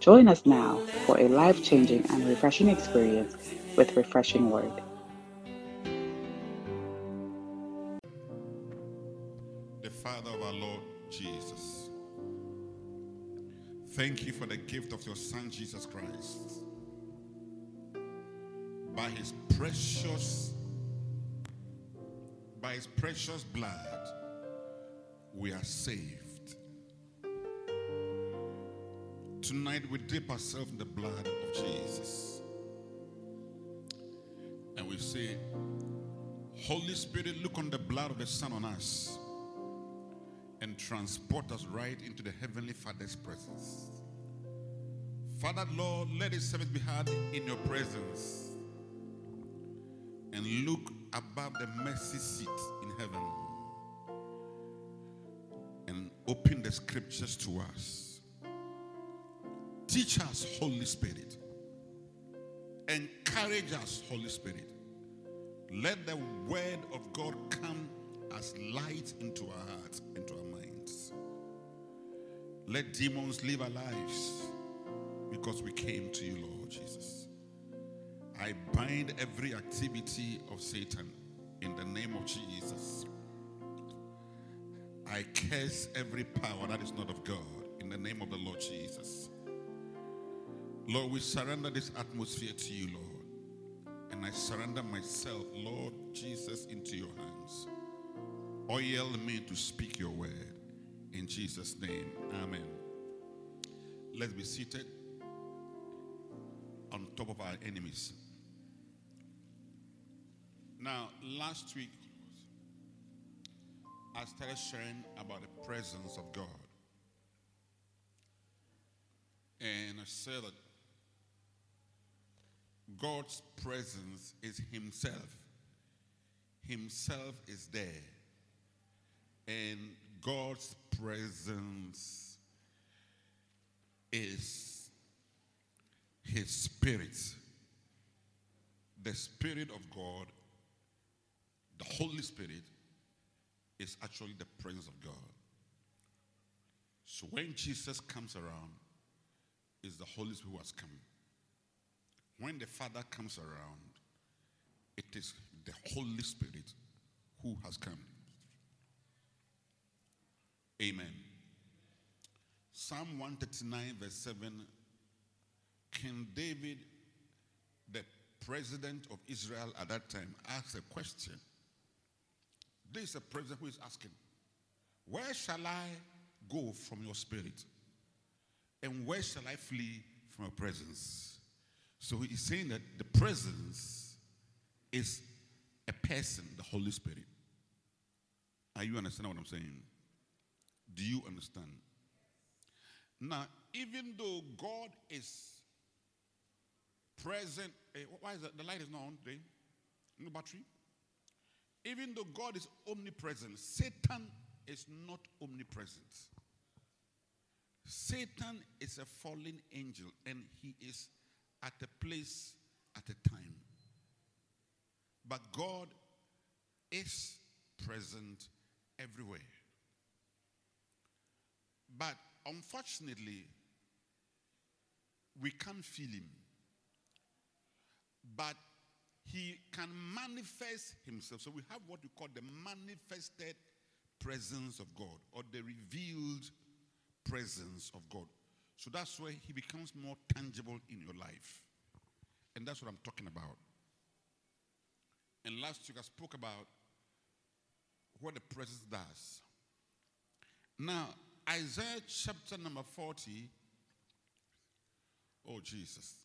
Join us now for a life changing and refreshing experience with Refreshing Word. The Father of our Lord Jesus, thank you for the gift of your Son Jesus Christ. By his precious by his precious blood we are saved. Tonight we dip ourselves in the blood of Jesus. And we say, Holy Spirit, look on the blood of the Son on us and transport us right into the Heavenly Father's presence. Father, Lord, let His service be had in your presence and look above the mercy seat in heaven and open the scriptures to us. Teach us, Holy Spirit. Encourage us, Holy Spirit. Let the word of God come as light into our hearts, into our minds. Let demons live our lives because we came to you, Lord Jesus. I bind every activity of Satan in the name of Jesus. I curse every power that is not of God in the name of the Lord Jesus. Lord, we surrender this atmosphere to you, Lord. And I surrender myself, Lord Jesus, into your hands. Oil me to speak your word. In Jesus' name, amen. Let's be seated on top of our enemies. Now, last week, I started sharing about the presence of God. And I said that God's presence is Himself. Himself is there. And God's presence is His Spirit. The Spirit of God, the Holy Spirit, is actually the presence of God. So when Jesus comes around, it's the Holy Spirit who has come. When the Father comes around, it is the Holy Spirit who has come. Amen. Psalm 139, verse 7 King David, the president of Israel at that time, asked a question. This is a president who is asking, Where shall I go from your spirit? And where shall I flee from your presence? So he's saying that the presence is a person, the Holy Spirit. Are you understanding what I'm saying? Do you understand? Now, even though God is present, eh, why is that? The light is not on today. No battery. Even though God is omnipresent, Satan is not omnipresent. Satan is a fallen angel and he is at a place at a time. But God is present everywhere. But unfortunately, we can't feel him. But he can manifest himself. So we have what we call the manifested presence of God or the revealed presence of God. So that's why he becomes more tangible in your life. And that's what I'm talking about. And last week I spoke about what the presence does. Now, Isaiah chapter number 40. Oh, Jesus.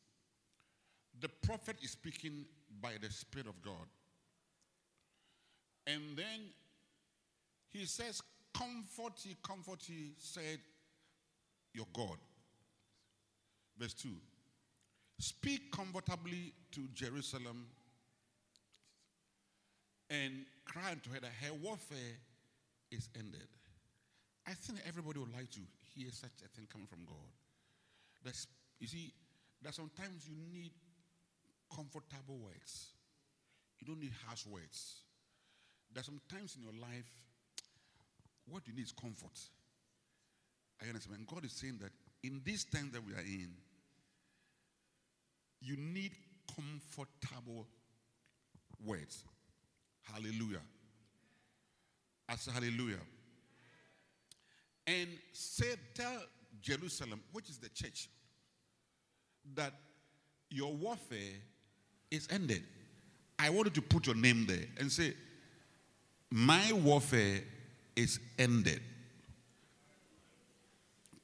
The prophet is speaking by the Spirit of God. And then he says, Comfort ye, comfort ye, said your God. Verse 2 speak comfortably to Jerusalem and cry unto her that her warfare is ended. I think everybody would like to hear such a thing coming from God. That's, you see, that sometimes you need comfortable words. You don't need harsh words. That sometimes in your life, what you need is comfort. I understand. And God is saying that in this time that we are in, you need comfortable words. Hallelujah. I say hallelujah. And say, tell Jerusalem, which is the church, that your warfare is ended. I wanted to put your name there and say, My warfare is ended.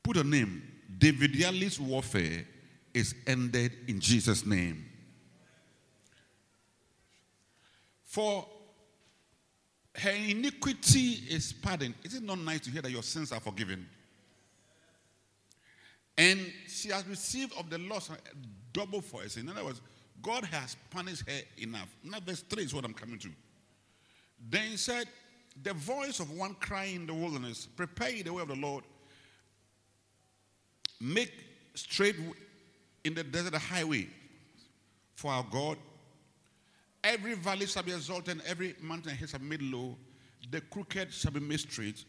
Put a name. David Yali's warfare is ended in Jesus' name. For her iniquity is pardoned. Is it not nice to hear that your sins are forgiven? And she has received of the loss double for her sin. In other words, God has punished her enough. Now, verse 3 is what I'm coming to. Then he said, The voice of one crying in the wilderness, prepare the way of the Lord, make straight in the desert a highway for our God. Every valley shall be exalted, every mountain hill shall be made low. The crooked shall be made straight,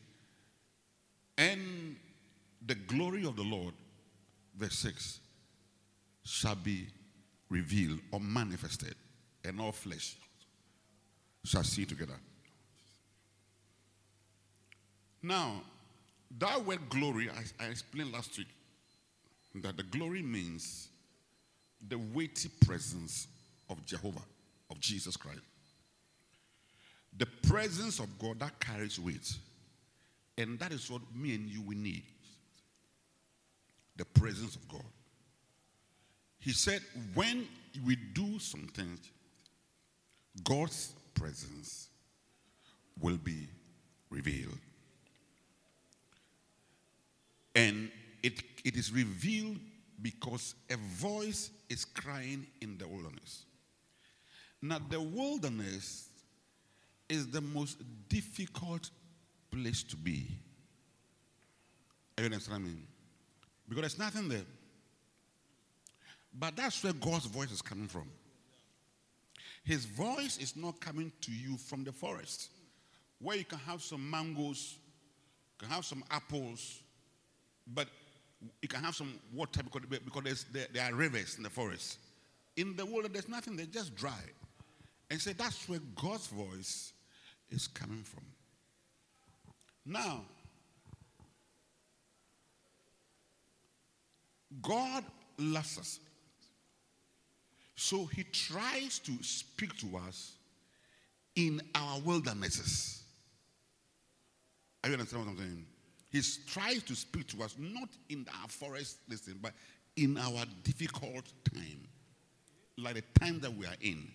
and the glory of the Lord, verse 6, shall be revealed or manifested, and all flesh shall see together. Now, that word glory, I, I explained last week that the glory means the weighty presence of Jehovah, of Jesus Christ. The presence of God that carries weight. And that is what me and you we need. The presence of God. He said, when we do something, God's presence will be revealed. And it, it is revealed because a voice is crying in the wilderness. Now, the wilderness is the most difficult place to be. You understand what I mean? Because there's nothing there. But that's where God's voice is coming from. His voice is not coming to you from the forest, where you can have some mangoes, you can have some apples, but you can have some water because, because there, there are rivers in the forest. In the world, there's nothing, they're just dry. And say so that's where God's voice is coming from. Now, God loves us. So he tries to speak to us in our wildernesses. Are you understand what I'm saying? He tries to speak to us not in our forest, listen, but in our difficult time, like the time that we are in.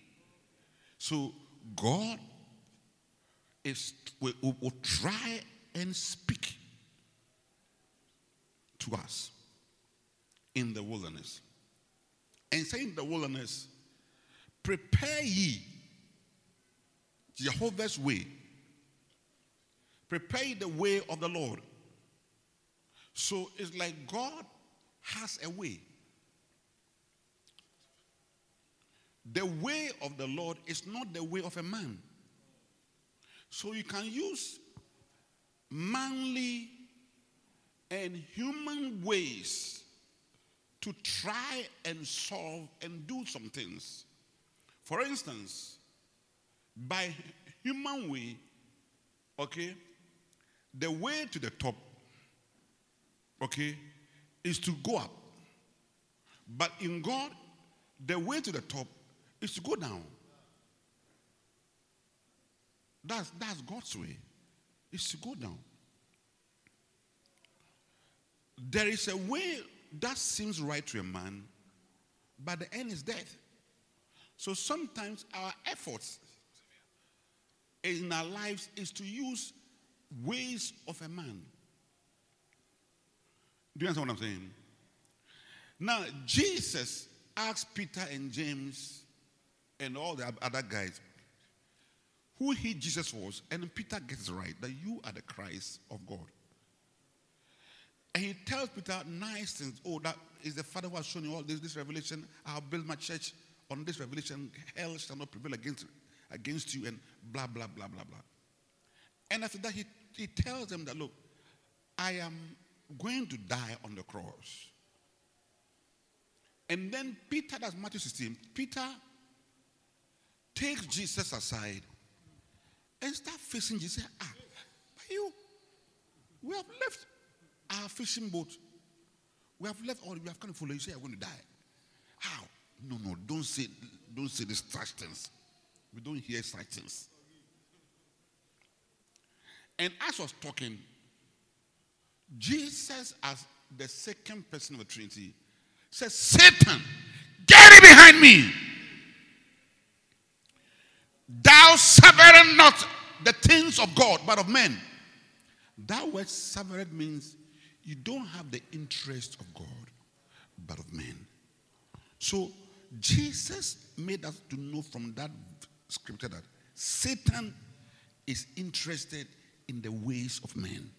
So God is will, will try and speak to us in the wilderness and say in the wilderness, Prepare ye Jehovah's way. Prepare the way of the Lord. So it's like God has a way. The way of the Lord is not the way of a man. So you can use manly and human ways to try and solve and do some things. For instance, by human way, okay, the way to the top, okay, is to go up. But in God, the way to the top is to go down. That's, that's God's way, is to go down. There is a way that seems right to a man, but the end is death. So sometimes our efforts in our lives is to use ways of a man. Do you understand what I'm saying? Now, Jesus ask Peter and James and all the other guys who he Jesus was, and Peter gets right that you are the Christ of God. And he tells Peter nice things. Oh, that is the Father who has shown you all this, this revelation. I'll build my church on this revelation. Hell shall not prevail against, against you, and blah, blah, blah, blah, blah. And after that, he, he tells them that, look, I am going to die on the cross. And then Peter, that's Matthew 16, Peter takes Jesus aside and start facing Jesus. Ah, but you, we have left our fishing boat. We have left all, we have come to follow you. Say, I'm going to die. How? No, no, don't say, don't say these such things. We don't hear such things. And as I was talking, Jesus, as the second person of the Trinity, says, Satan, get it behind me. Thou savourest not the things of God, but of men. That word severed means you don't have the interest of God, but of men. So Jesus made us to know from that scripture that Satan is interested in the ways of men.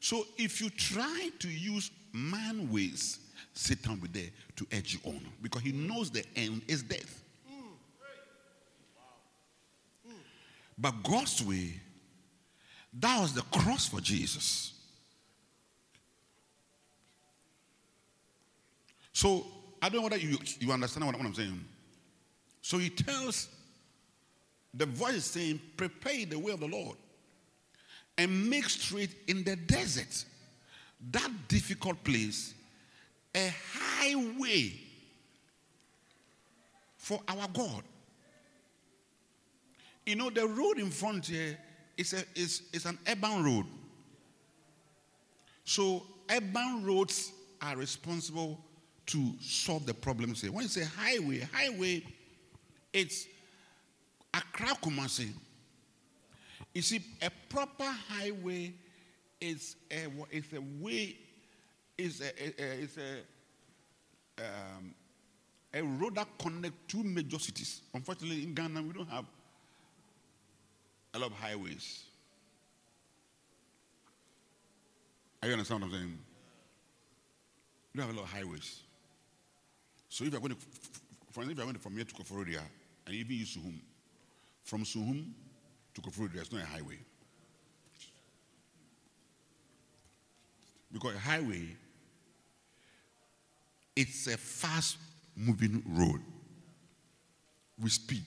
So if you try to use man ways, Satan will there to edge you on because he knows the end is death. But God's way, that was the cross for Jesus. So I don't know whether you, you understand what, what I'm saying. So he tells, the voice saying, prepare the way of the Lord and make straight in the desert, that difficult place, a highway for our God. You know, the road in front here is, a, is, is an urban road. So, urban roads are responsible to solve the problems here. When you say highway, highway, it's Accra Kumasi. You see, a proper highway is a, is a way, is a, is a, um, a road that connects two major cities. Unfortunately, in Ghana, we don't have a lot of highways. Are you understand what I'm saying? We don't have a lot of highways. So if you're going to, for if you're going from here to Koforidua, and even use Suhum, from Suhum to Koforidua, there's not a highway. Because a highway, it's a fast moving road with speed.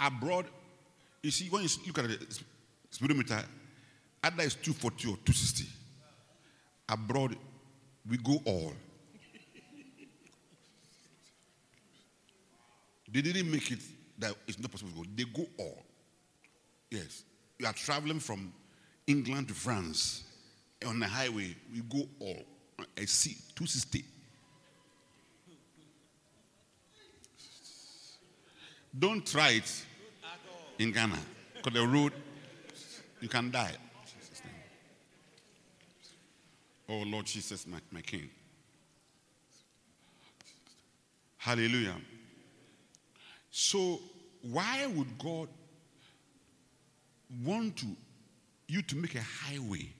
Abroad, you see, when you look at the speedometer, either it's 240 or 260. Abroad, we go all. They didn't make it that it's not possible to go. They go all. Yes. You are traveling from England to France on the highway. We go all. I see 260. Don't try it in Ghana because the road, you can die. Oh Lord Jesus, my, my King. Hallelujah. So, why would God want to you to make a highway?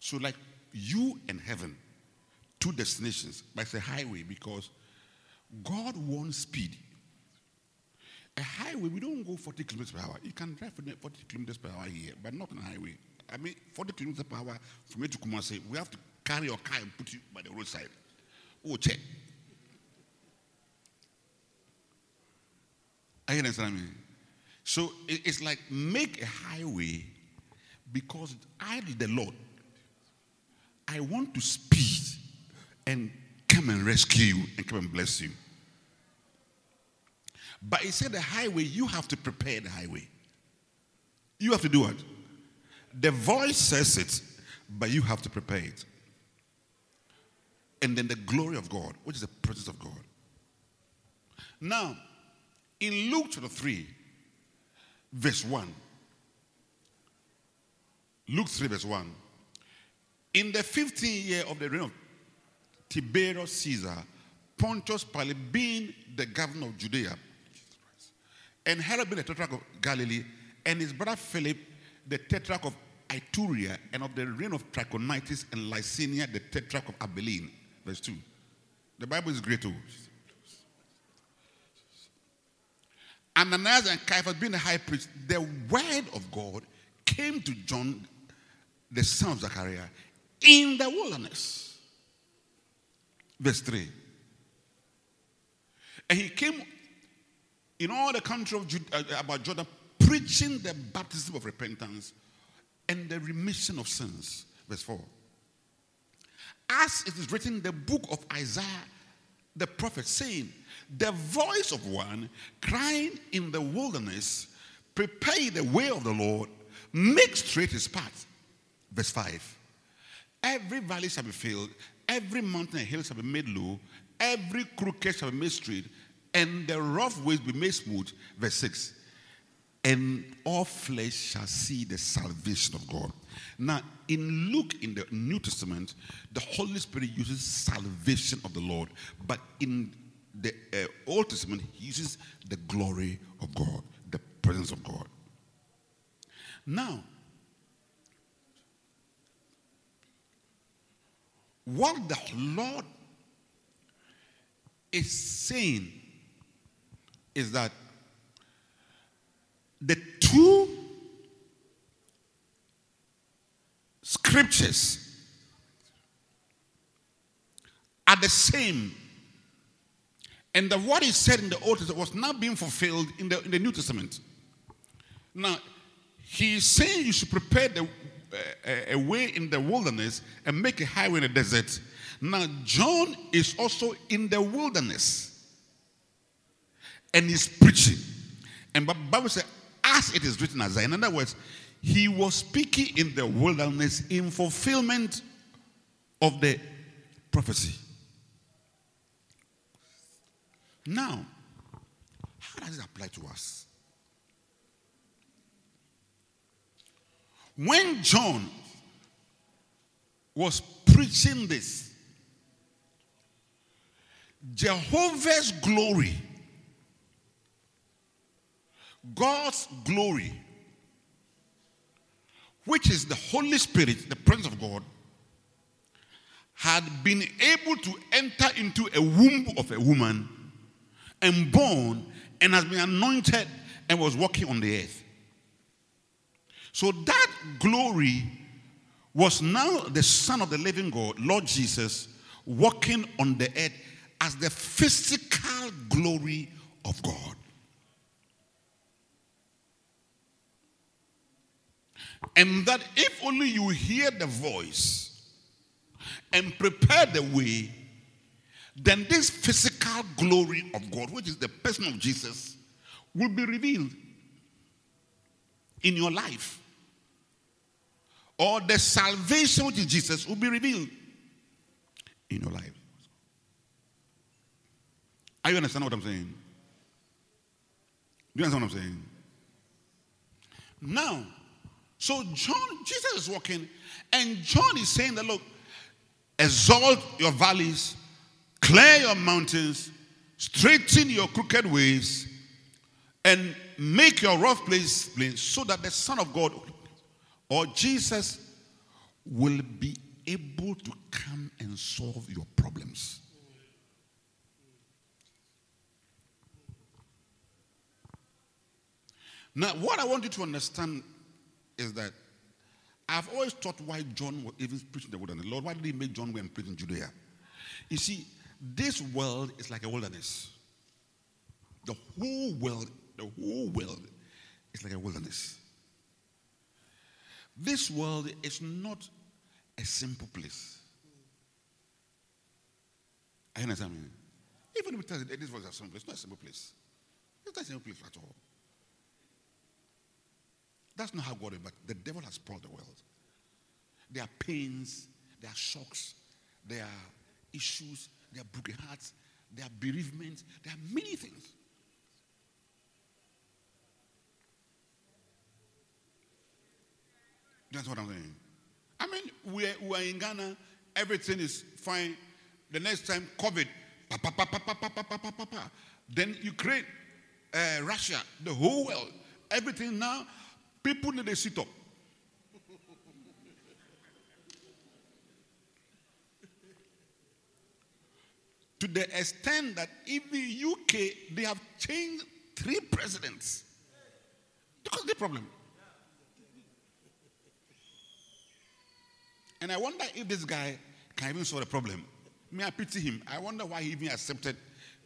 So, like you and heaven, two destinations, but it's a highway because God wants speed. A highway, we don't go 40 kilometers per hour. You can drive 40 kilometers per hour here, but not on a highway. I mean, 40 kilometers per hour from here to Kumasi, we have to carry your car and put you by the roadside. Oh, check. Are you understand me? So it's like make a highway because I, the Lord, I want to speed and come and rescue you and come and bless you. But he said the highway, you have to prepare the highway. You have to do it. The voice says it, but you have to prepare it. And then the glory of God, which is the presence of God. Now, in Luke chapter 3, verse 1, Luke 3, verse 1, in the 15th year of the reign of Tiberius Caesar, Pontius Pilate being the governor of Judea, and Herod being the tetrarch of Galilee, and his brother Philip, the tetrarch of Ituraea, and of the reign of Trachonitis and Lysania, the tetrarch of Abilene. Verse 2. The Bible is great too. Ananias and Caiaphas being the high priest, the word of God came to John, the son of Zechariah, in the wilderness. Verse 3. And he came in all the country of Judah, uh, about Jordan, preaching the baptism of repentance and the remission of sins. Verse 4. As it is written in the book of Isaiah, the prophet, saying, The voice of one crying in the wilderness, prepare the way of the Lord, make straight his path. Verse 5. Every valley shall be filled, every mountain and hill shall be made low, every crooked shall be made straight, and the rough ways be made smooth. Verse 6 and all flesh shall see the salvation of God. Now, in Luke in the New Testament, the Holy Spirit uses salvation of the Lord, but in the uh, Old Testament, uses the glory of God, the presence of God. Now, what the Lord is saying is that the two scriptures are the same. And the what is said in the Old Testament was not being fulfilled in the, in the New Testament. Now, he's saying you should prepare the, uh, a way in the wilderness and make a highway in the desert. Now, John is also in the wilderness and he's preaching. And the Bible says, as it is written Isaiah. In other words, he was speaking in the wilderness in fulfillment of the prophecy. Now, how does it apply to us? When John was preaching this, Jehovah's glory God's glory, which is the Holy Spirit, the Prince of God, had been able to enter into a womb of a woman and born and has been anointed and was walking on the earth. So that glory was now the Son of the living God, Lord Jesus, walking on the earth as the physical glory of God. And that if only you hear the voice and prepare the way, then this physical glory of God, which is the person of Jesus, will be revealed in your life. Or the salvation which is Jesus will be revealed in your life. Are you understand what I'm saying? Do you understand what I'm saying? Now, so John, Jesus is walking, and John is saying that look, exalt your valleys, clear your mountains, straighten your crooked ways, and make your rough place plain, so that the Son of God or Jesus will be able to come and solve your problems. Now, what I want you to understand is that I've always thought why John was even preaching the word and the Lord, why did he make John go and preach in Judea? You see, this world is like a wilderness. The whole world, the whole world is like a wilderness. This world is not a simple place. I understand me. Even if it tells this was a simple place, it's not a simple place. It's not a simple place at all. That's not how God is, but the devil has spoiled the world. There are pains, there are shocks, there are issues, there are broken hearts, there are bereavements, there are many things. That's what I'm saying. I mean, we're, we're in Ghana, everything is fine. The next time, COVID. Pa, pa, pa, pa, pa, pa, pa, pa, pa, pa, pa. Then Ukraine, uh, Russia, the whole world, everything now, people need to sit up. To the extent that even UK, they have changed three presidents. Because the problem. And I wonder if this guy can even solve the problem. May I pity him? I wonder why he even accepted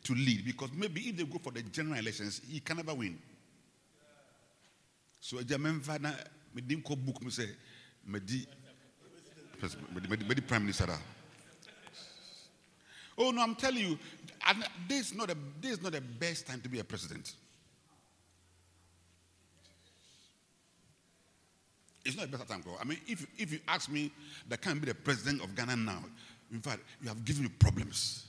to lead. Because maybe if they go for the general elections, he can never win. So, German father, me didn't call book, me say, me di prime minister. Oh no, I'm telling you, this is not the this is not the best time to be a president. It's not a better time. I mean, if if you ask me, that can't be the president of Ghana now. In fact, you have given me problems.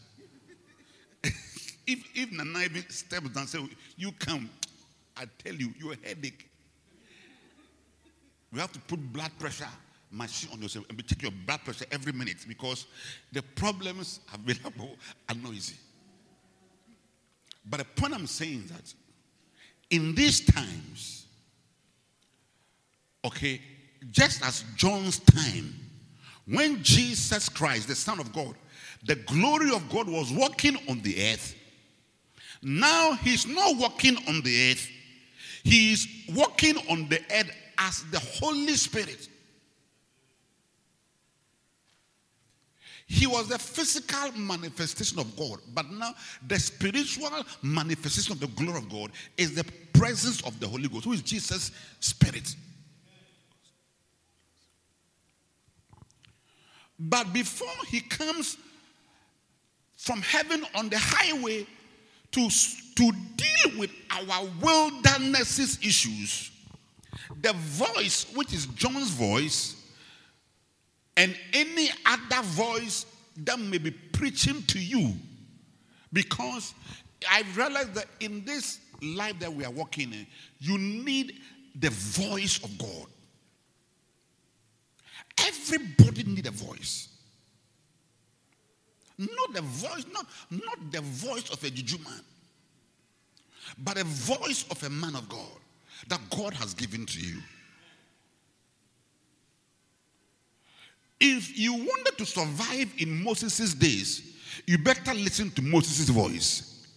if if Nana even steps down and say, "You come," I tell you, you're a headache. You have to put blood pressure machine on yourself and be checking your blood pressure every minute because the problems available are noisy. But the point I'm saying is that in these times, okay, just as John's time, when Jesus Christ, the Son of God, the glory of God was walking on the earth, now he's not walking on the earth, he is walking on the earth as the Holy Spirit. He was the physical manifestation of God, but now the spiritual manifestation of the glory of God is the presence of the Holy Ghost, who is Jesus' spirit. But before he comes from heaven on the highway to, to deal with our wilderness issues, the voice, which is John's voice, and any other voice that may be preaching to you. Because I've realized that in this life that we are walking in, you need the voice of God. Everybody need a voice. Not the voice, not, not the voice of a juju man, but a voice of a man of God that God has given to you. If you wanted to survive in Moses' days, you better listen to Moses' voice.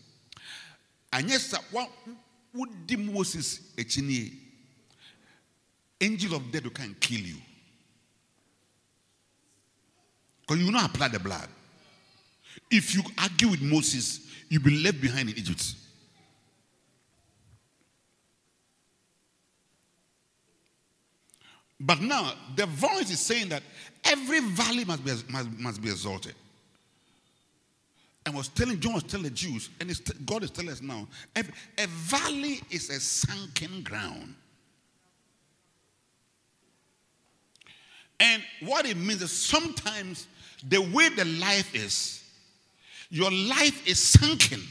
And yes, what would the Moses echini? Angel of death who can kill you. Because you will not apply the blood. If you argue with Moses, you'll be left behind in Egypt. But now the voice is saying that every valley must be, must, must be exalted. And was telling John was telling the Jews, and God is telling us now, a, a valley is a sunken ground. And what it means is sometimes the way the life is, your life is sunken.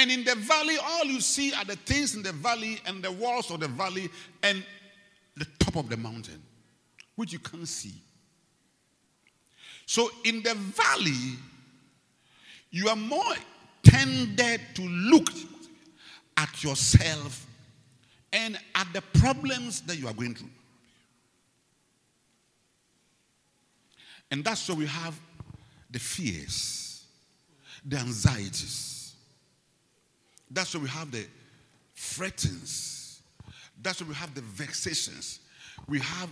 And in the valley, all you see are the things in the valley and the walls of the valley and the top of the mountain, which you can't see. So in the valley, you are more tended to look at yourself and at the problems that you are going through. And that's why we have the fears, the anxieties that's why we have the frettings. That's why we have the vexations. We have,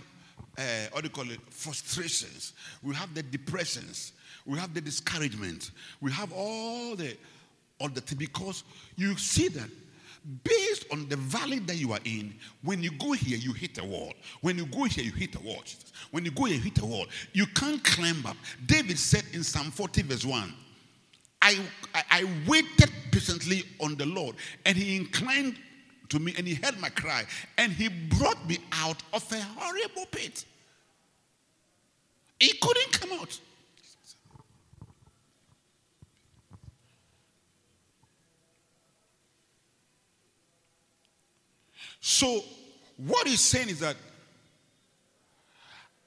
uh, what do you call it, frustrations. We have the depressions. We have the discouragement. We have all the, all the, because you see that based on the valley that you are in, when you go here, you hit a wall. When you go here, you hit a wall. When you go here, you hit a wall. You can't climb up. David said in Psalm 40, verse 1, I, I waited patiently on the Lord, and He inclined to me and He heard my cry, and He brought me out of a horrible pit. He couldn't come out. So, what he's saying is that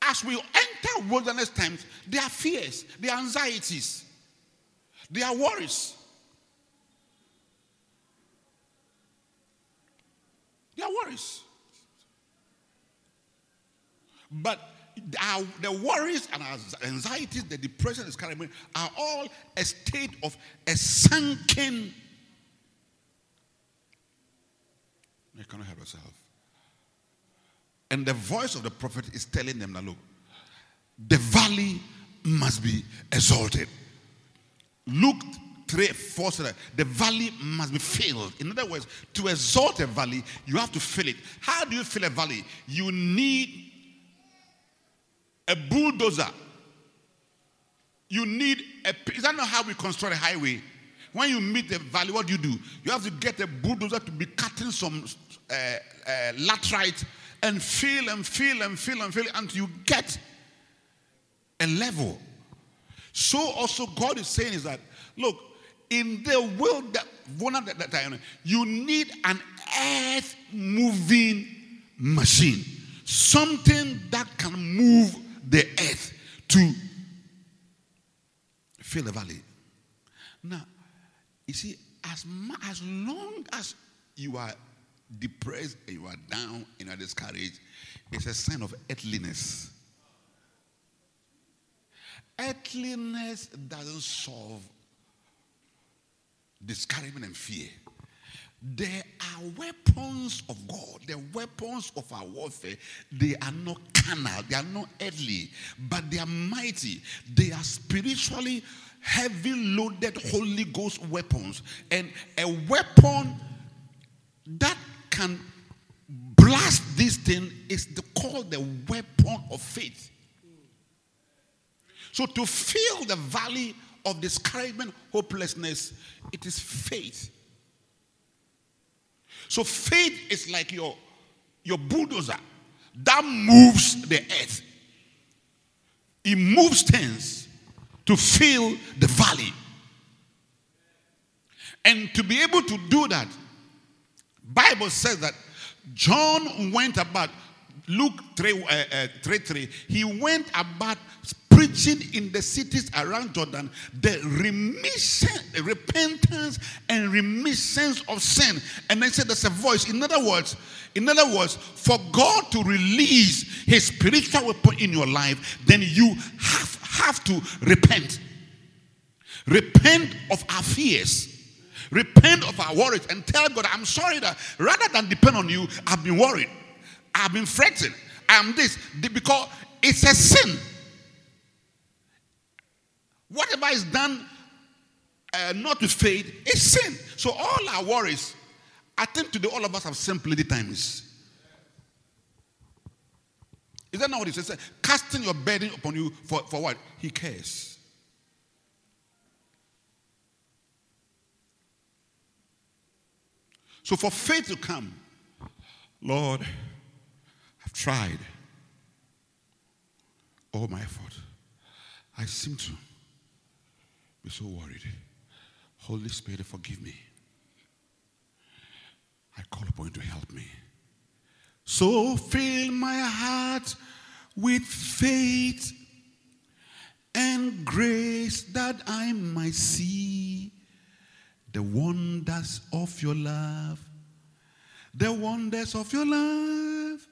as we enter wilderness times, there are fears, there are anxieties, there are worries. They are worries. But the worries and anxieties, the depression is carrying are all a state of a sunken. They cannot help themselves. And the voice of the prophet is telling them that look, the valley must be exalted. Luke 3 4 said the valley must be filled. In other words, to exalt a valley, you have to fill it. How do you fill a valley? You need a bulldozer. You need a. Is that not how we construct a highway? When you meet the valley, what do you do? You have to get a bulldozer to be cutting some uh, uh, laterite and fill and fill and fill and fill until you get a level. So also God is saying is that look in the world that that you need an earth moving machine, something that can move the earth to fill the valley. Now, you see, as, as long as you are depressed you are down you are discouraged, it's a sign of earthliness. Earthliness doesn't solve discouragement and fear. There are weapons of God. The weapons of our warfare, they are not carnal, they are not earthly, but they are mighty. They are spiritually heavy loaded Holy Ghost weapons. And a weapon that can blast this thing is the, called the weapon of faith. So to fill the valley of discouragement, hopelessness, it is faith. So faith is like your, your bulldozer that moves the earth. It moves things to fill the valley. And to be able to do that, Bible says that John went about Luke 3, uh, uh, 3, 3 he went about preaching in the cities around Jordan the remission, the repentance and remission of sin. And then said there's a voice. In other words, in other words, for God to release his spiritual weapon in your life, then you have, have to repent. Repent of our fears. Repent of our worries and tell God, I'm sorry that rather than depend on you, I've been worried. I've been fretting. I'm this because it's a sin. Whatever is done uh, not with faith is sin. So all our worries, I think today all of us have sinned plenty times. Is that not what he says? Casting your burden upon you for, for what? He cares. So for faith to come, Lord, I've tried all my effort. I seem to be so worried. Holy Spirit, forgive me. I call upon you to help me. So fill my heart with faith and grace that I might see the wonders of your love. The wonders of your love.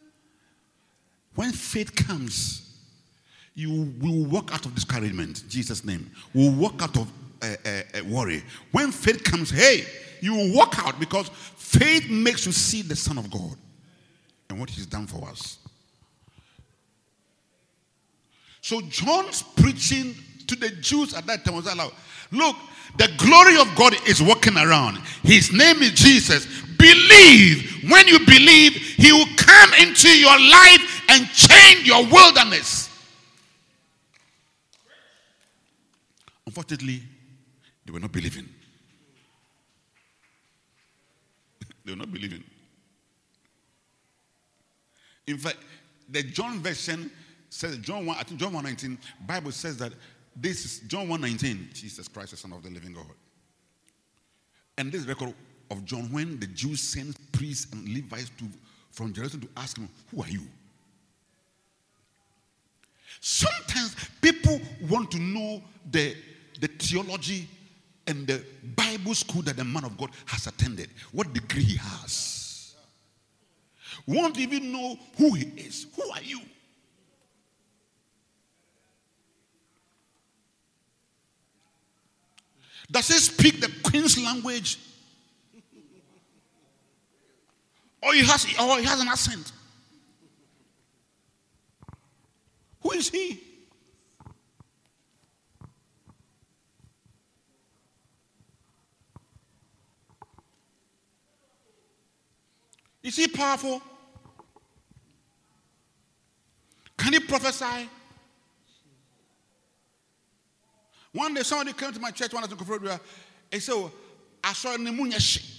When faith comes, you will walk out of discouragement. Jesus' name. Will walk out of uh, uh, worry. When faith comes, hey, you will walk out because faith makes you see the Son of God and what He's done for us. So John's preaching to the Jews at that time was allowed. Look, the glory of God is walking around. His name is Jesus. Believe. When you believe, He will come into your life and change your wilderness. Unfortunately, they were not believing. they were not believing. In fact, the John version says John 1, I think John 119, Bible says that this is John 119, Jesus Christ, the Son of the Living God. And this record of John when the Jews sent priests and Levites to from Jerusalem to ask him, Who are you? Sometimes People want to know the, the theology and the Bible school that the man of God has attended, what degree he has. Won't even know who he is. Who are you? Does he speak the Queen's language? Or he has, or he has an accent? Who is he? Is he powerful? Can he prophesy? One day somebody came to my church one day to He said, oh, I saw Nemunyashi.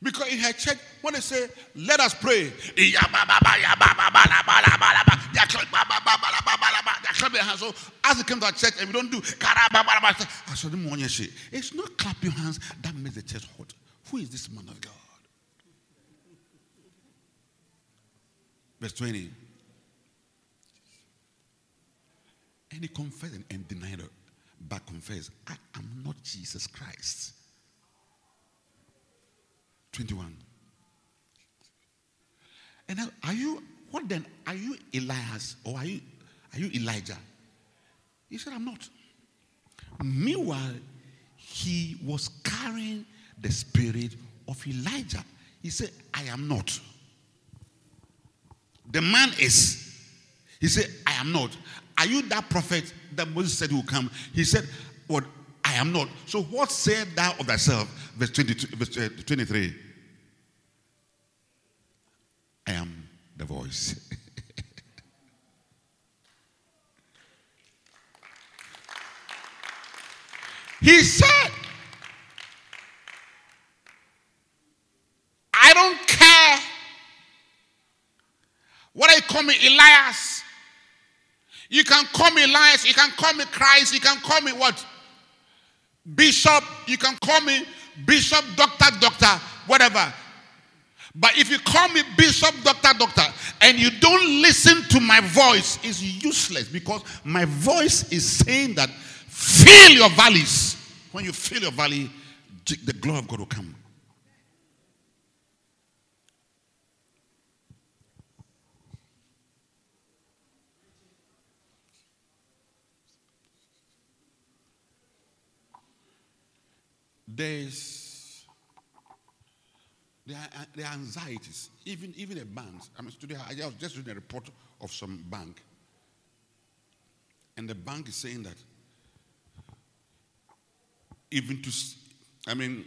Because in her church, when they say, let us pray, they clap their hands. So as they come to our church and we don't do, I saw them It's not clap your hands that makes the church hot. Who is this man of God? Verse 20. And he confessed and denied it, but confessed, I am not Jesus Christ. 21. And now, are you, what then? Are you Elias or are you, are you Elijah? He said, I'm not. Meanwhile, he was carrying the spirit of Elijah. He said, I am not. The man is. He said, I am not. Are you that prophet that Moses said will come? He said, What? I am not. So what said thou of thyself? Verse, 22, verse uh, 23. I am the voice. he said, I don't care what I call me Elias. You can call me Elias. You can call me Christ. You can call me what? Bishop. You can call me Bishop, Doctor, Doctor, whatever. But if you call me Bishop, Doctor, Doctor, and you don't listen to my voice, it's useless because my voice is saying that fill your valleys. When you fill your valley, the glory of God will come. There's there are, anxieties, even even a bank. I mean, today I was just reading a report of some bank, and the bank is saying that even to, I mean,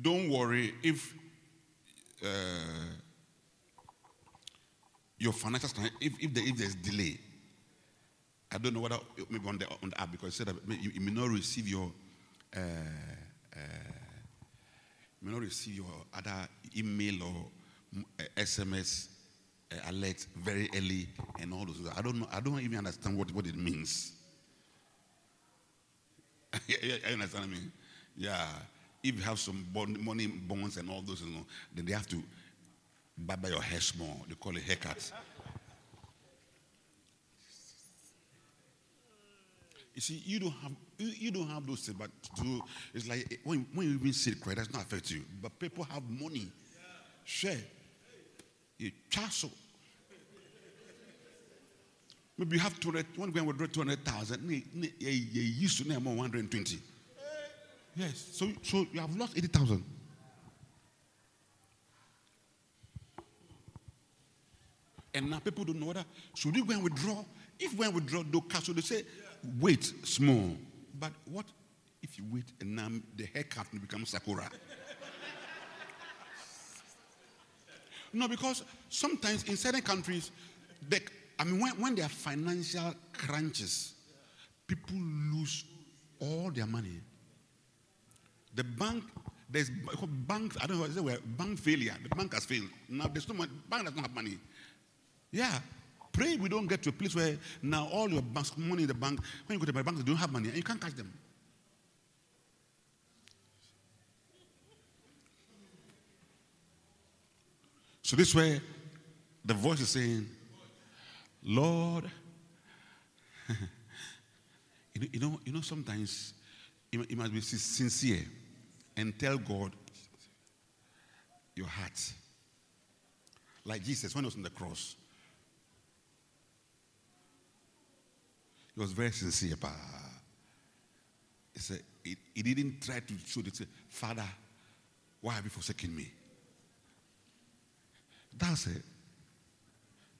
don't worry if uh, your financial if if, there, if there's delay. I don't know whether maybe on the on the app because it said that you, you may not receive your. Uh, uh, may not receive your other email or SMS uh, uh, alert very early and all those. I don't know. I don't even understand what, what it means. you understand me? Yeah. If you have some money bonds and all those, you know, then they have to buy your hair small. They call it haircut. You see, you don't have you, you don't have those things, but to, it's like eh, when, when you even say credit, does not affect you. But people have money. Share. You chasso. Maybe you have 200, one going withdraw 200,000. Eh, eh, you used to name 120. Yes. So, so you have lost 80,000. And now people don't know that. should you go and withdraw? If we withdraw, they'll cancel. They say, wait small. But what if you wait and now the haircut will become Sakura? no, because sometimes in certain countries, they, I mean, when, when there are financial crunches, people lose all their money. The bank, there's banks, I don't know, they were bank failure. The bank has failed. Now there's no money, bank does not have money. Yeah. Pray we don't get to a place where now all your bank, money in the bank, when you go to the bank, they don't have money and you can't catch them. So this way, the voice is saying, Lord, you, know, you know, sometimes you must be sincere and tell God your heart. Like Jesus when he was on the cross. He was very sincere. He said, he, he didn't try to show the Father, why have you forsaken me? That's it.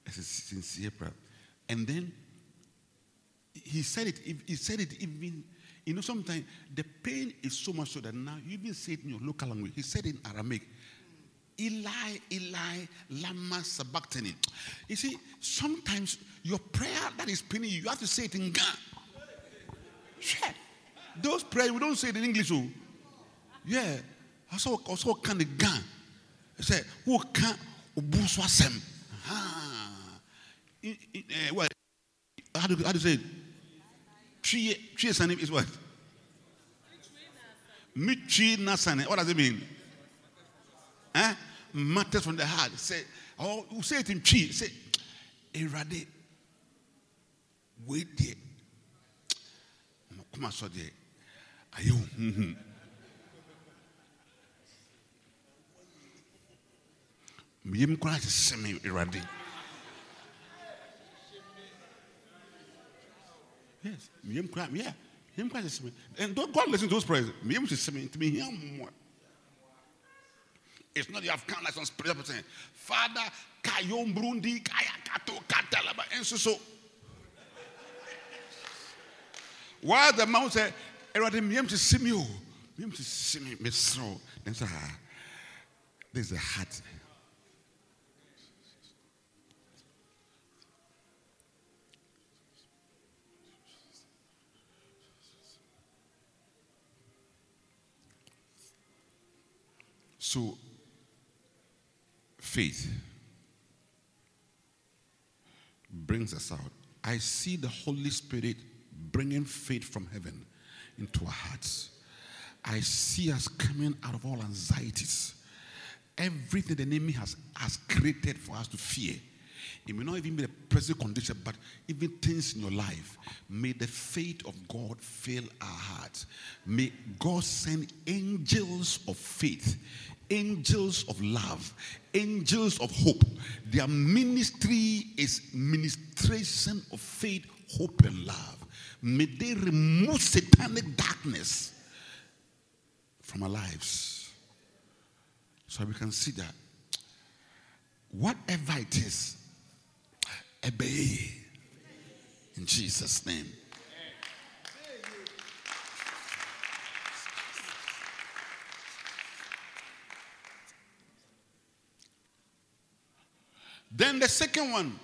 It's a sincere prayer. And then he said it, he said it even, you know, sometimes the pain is so much so that now you even say it in your local language. He said it in Aramaic. Eli, Eli, Lama Sabachthani. You see, sometimes your prayer that is pinning you, you have to say it in Ghana. Sure. Those prayers, we don't say it in English. Oh. Yeah. I saw also kind of Ghana. I said, who can Ubuswasem? Ah. Uh, well, how do, how do you say it? Tree, tree is what? Michi Nasane. What does it mean? Eh? Matters from the heart. Say, oh, you say it in tree. Say, Erade. Wait there. Come on, so there. Are you? Mm-hmm. Miyem kora se semi Erade. Yes. Miyem kora, yeah. Miyem kora se semi. And don't God listen to those prayers. Semi to me here more. It's not you have like some spiritual person. Father, Kayom Brundi, Kaya Kato, Katalaba, and so so. While the man said, Everybody, me to see me, me to see me, me so. Then say, ah, there's a heart. So faith brings us out. I see the Holy Spirit bringing faith from heaven into our hearts. I see us coming out of all anxieties. Everything the enemy has, has created for us to fear. It may not even be the present condition, but even things in your life. May the faith of God fill our hearts. May God send angels of faith angels of love, angels of hope. Their ministry is ministration of faith, hope, and love. May they remove satanic darkness from our lives. So we can see that whatever it is, obey in Jesus' name. Then the second one,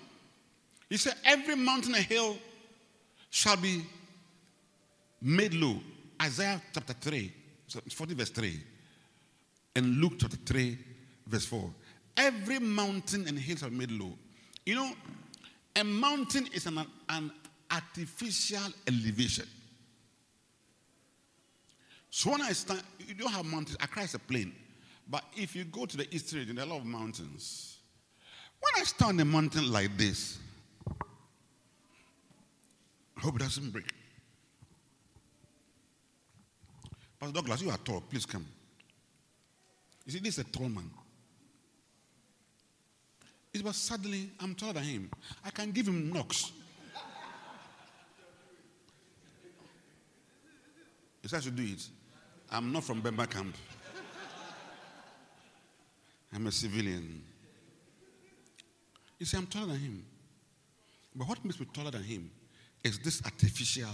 he said, Every mountain and hill shall be made low. Isaiah chapter 3, 40 verse 3. And Luke chapter 3, verse 4. Every mountain and hill shall be made low. You know, a mountain is an, an artificial elevation. So when I stand, you don't have mountains. Accra is a plain. But if you go to the east region, there are a lot of mountains. When I stand on a mountain like this, I hope it doesn't break. Pastor Douglas, you are tall. Please come. You see, this is a tall man. It was suddenly, I'm taller than him. I can give him knocks. Yes, I should do it. I'm not from Burma camp. I'm a civilian. You see, I'm taller than him. But what makes me taller than him is this artificial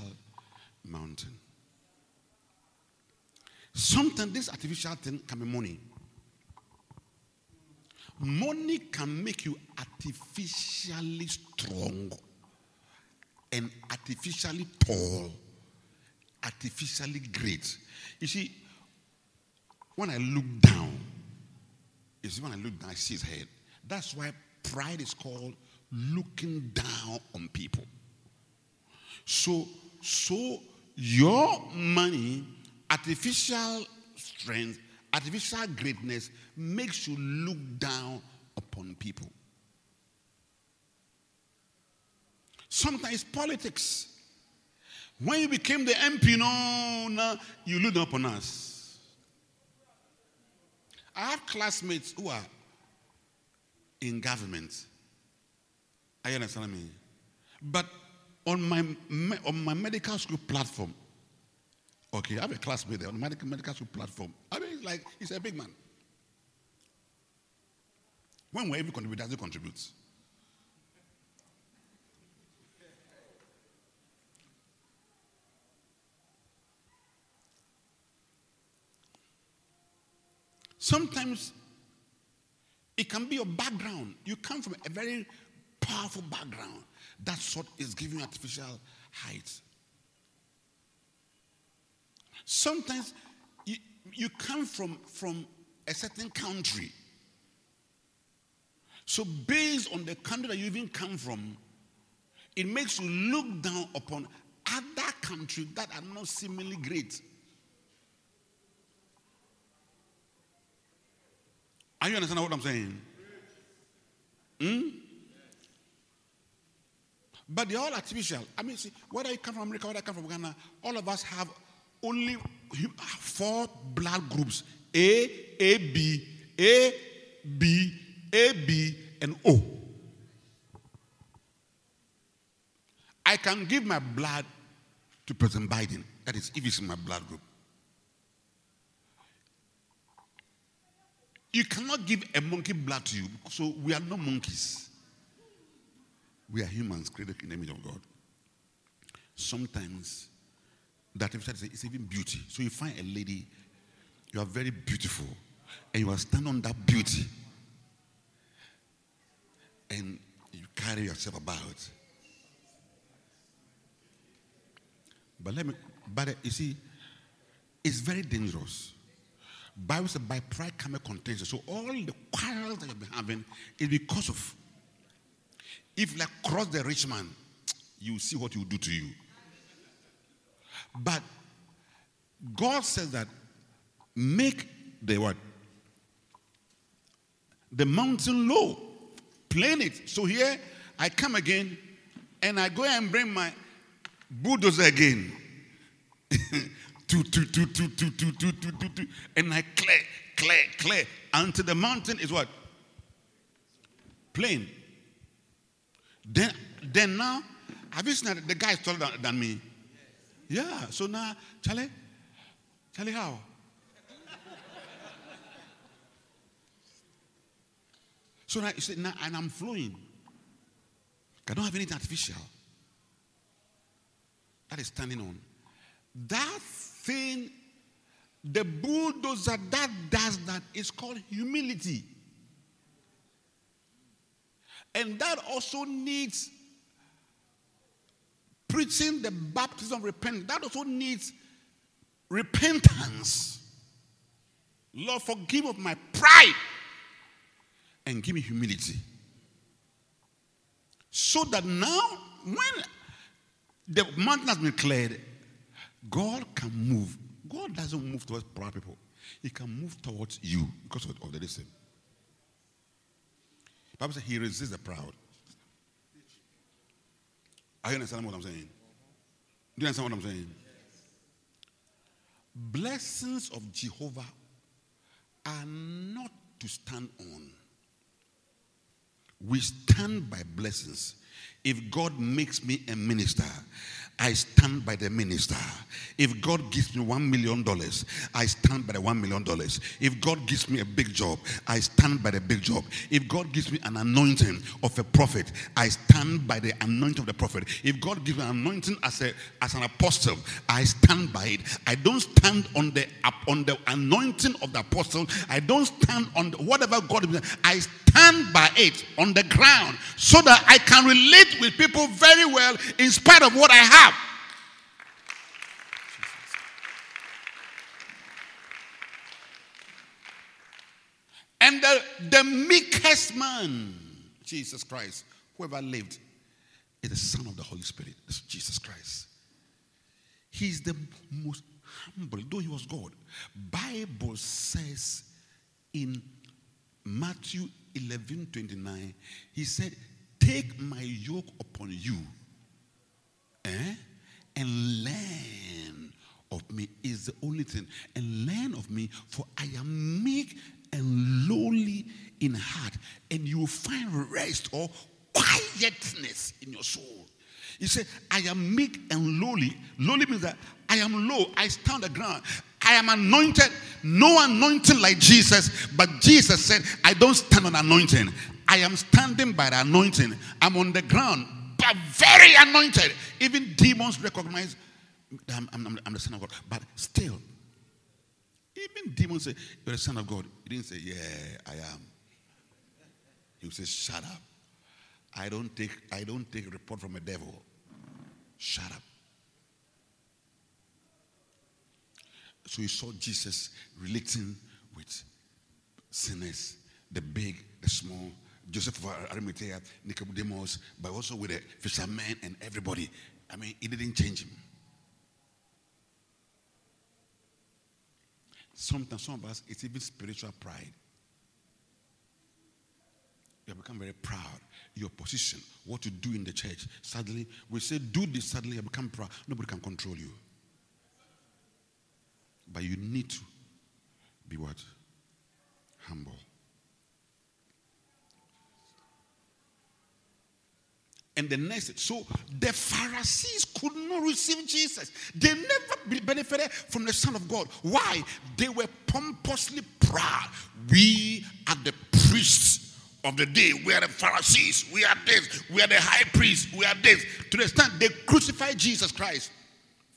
mountain. Sometimes this artificial thing can be money. Money can make you artificially strong and artificially tall, artificially great. You see, when I look down, you see, when I look down, I see his head. That's why Pride is called looking down on people. So, so your money, artificial strength, artificial greatness makes you look down upon people. Sometimes politics. When you became the MP, no, no you look up on us. I have classmates who are in government. I understand me. But on my on my medical school platform, okay, I have a classmate there on the medical, school platform. I mean, like he's a big man. When we every contribute, does he contribute? Sometimes it can be your background. You come from a very powerful background. That sort is giving artificial height. Sometimes you, you come from, from a certain country. So, based on the country that you even come from, it makes you look down upon other countries that are not seemingly great. Are you understanding what I'm saying? Hmm? But they're all artificial. I mean, see, whether you come from America, whether you come from Ghana, all of us have only four blood groups A, A, B, A, B, A, B, and O. I can give my blood to President Biden. That is, if it's in my blood group. You cannot give a monkey blood to you. So we are not monkeys. We are humans created in the image of God. Sometimes that is even beauty. So you find a lady, you are very beautiful, and you are standing on that beauty, and you carry yourself about. But let me, but you see, it's very dangerous. Bible says, by pride cometh contention. So all the quarrels that you've been having is because of. If like cross the rich man, you see what he will do to you. But God says that make the what? The mountain low. Plane it. So here I come again and I go and bring my bulldozer again. and I clear, clear, clear until the mountain is what? Plain. Then, then now, have you seen that the guy is taller than, than me? Yeah. So now, Charlie, Charlie, how? so now, you see, now, and I'm flowing. I don't have anything artificial that is standing on. That thing, the bulldozer that does that is called humility. And that also needs preaching the baptism of repentance. That also needs repentance. Lord, forgive of my pride and give me humility. So that now, when the mountain has been cleared, God can move. God doesn't move towards proud people. He can move towards you because of, the listen. Bible says he resists the proud. Are you understand what I'm saying? Do you understand what I'm saying? Blessings of Jehovah are not to stand on. We stand by blessings. If God makes me a minister, I stand by the minister. If God gives me $1 million, I stand by the $1 million. If God gives me a big job, I stand by the big job. If God gives me an anointing of a prophet, I stand by the anointing of the prophet. If God gives me an anointing as, a, as an apostle, I stand by it. I don't stand on the, on the anointing of the apostle. I don't stand on the, whatever God I stand by it on the ground so that I can relate with people very well in spite of what I have. And the, the meekest man, Jesus Christ, whoever lived, is the Son of the Holy Spirit. Jesus Christ. He's the most humble, though he was God. Bible says in Matthew 11 29, he said, Take my yoke upon you Eh? And learn of me is the only thing. And learn of me, for I am meek and lowly in heart, and you will find rest or quietness in your soul. He said, I am meek and lowly. Lowly means that I am low, I stand on the ground. I am anointed, no anointing like Jesus, but Jesus said, I don't stand on anointing. I am standing by the anointing. I'm on the ground, but very anointed. Even demons recognize I'm, I'm, I'm the son of God. But still, even demons say, You're the son of God. He didn't say, Yeah, I am. He would say, Shut up. I don't take I don't take report from a devil. Shut up. So he saw Jesus relating with sinners, the big, the small, Joseph of Arimathea, Nicodemus, but also with the fishermen and everybody. I mean, it didn't change him. Sometimes some of us, it's even spiritual pride. You have become very proud. Your position, what you do in the church. Suddenly, we say, do this, suddenly you become proud. Nobody can control you. But you need to be what? Humble. And the next, so the Pharisees could not receive Jesus. They never benefited from the Son of God. Why? They were pompously proud. We are the priests of the day. We are the Pharisees. We are this. We are the high priests. We are this. To the extent they crucified Jesus Christ.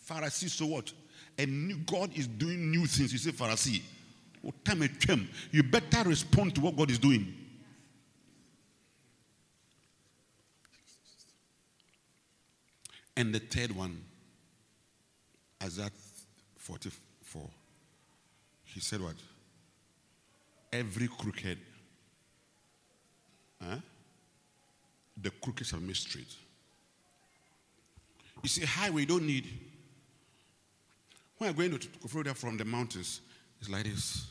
Pharisees, so what? And God is doing new things. You say, Pharisee, Oh time and temple. you better respond to what God is doing. And the third one, Isaiah 44, he said what? Every crooked, the crooked shall be straight. You see, highway you don't need. When I'm going to Koforidua from the mountains, it's like this.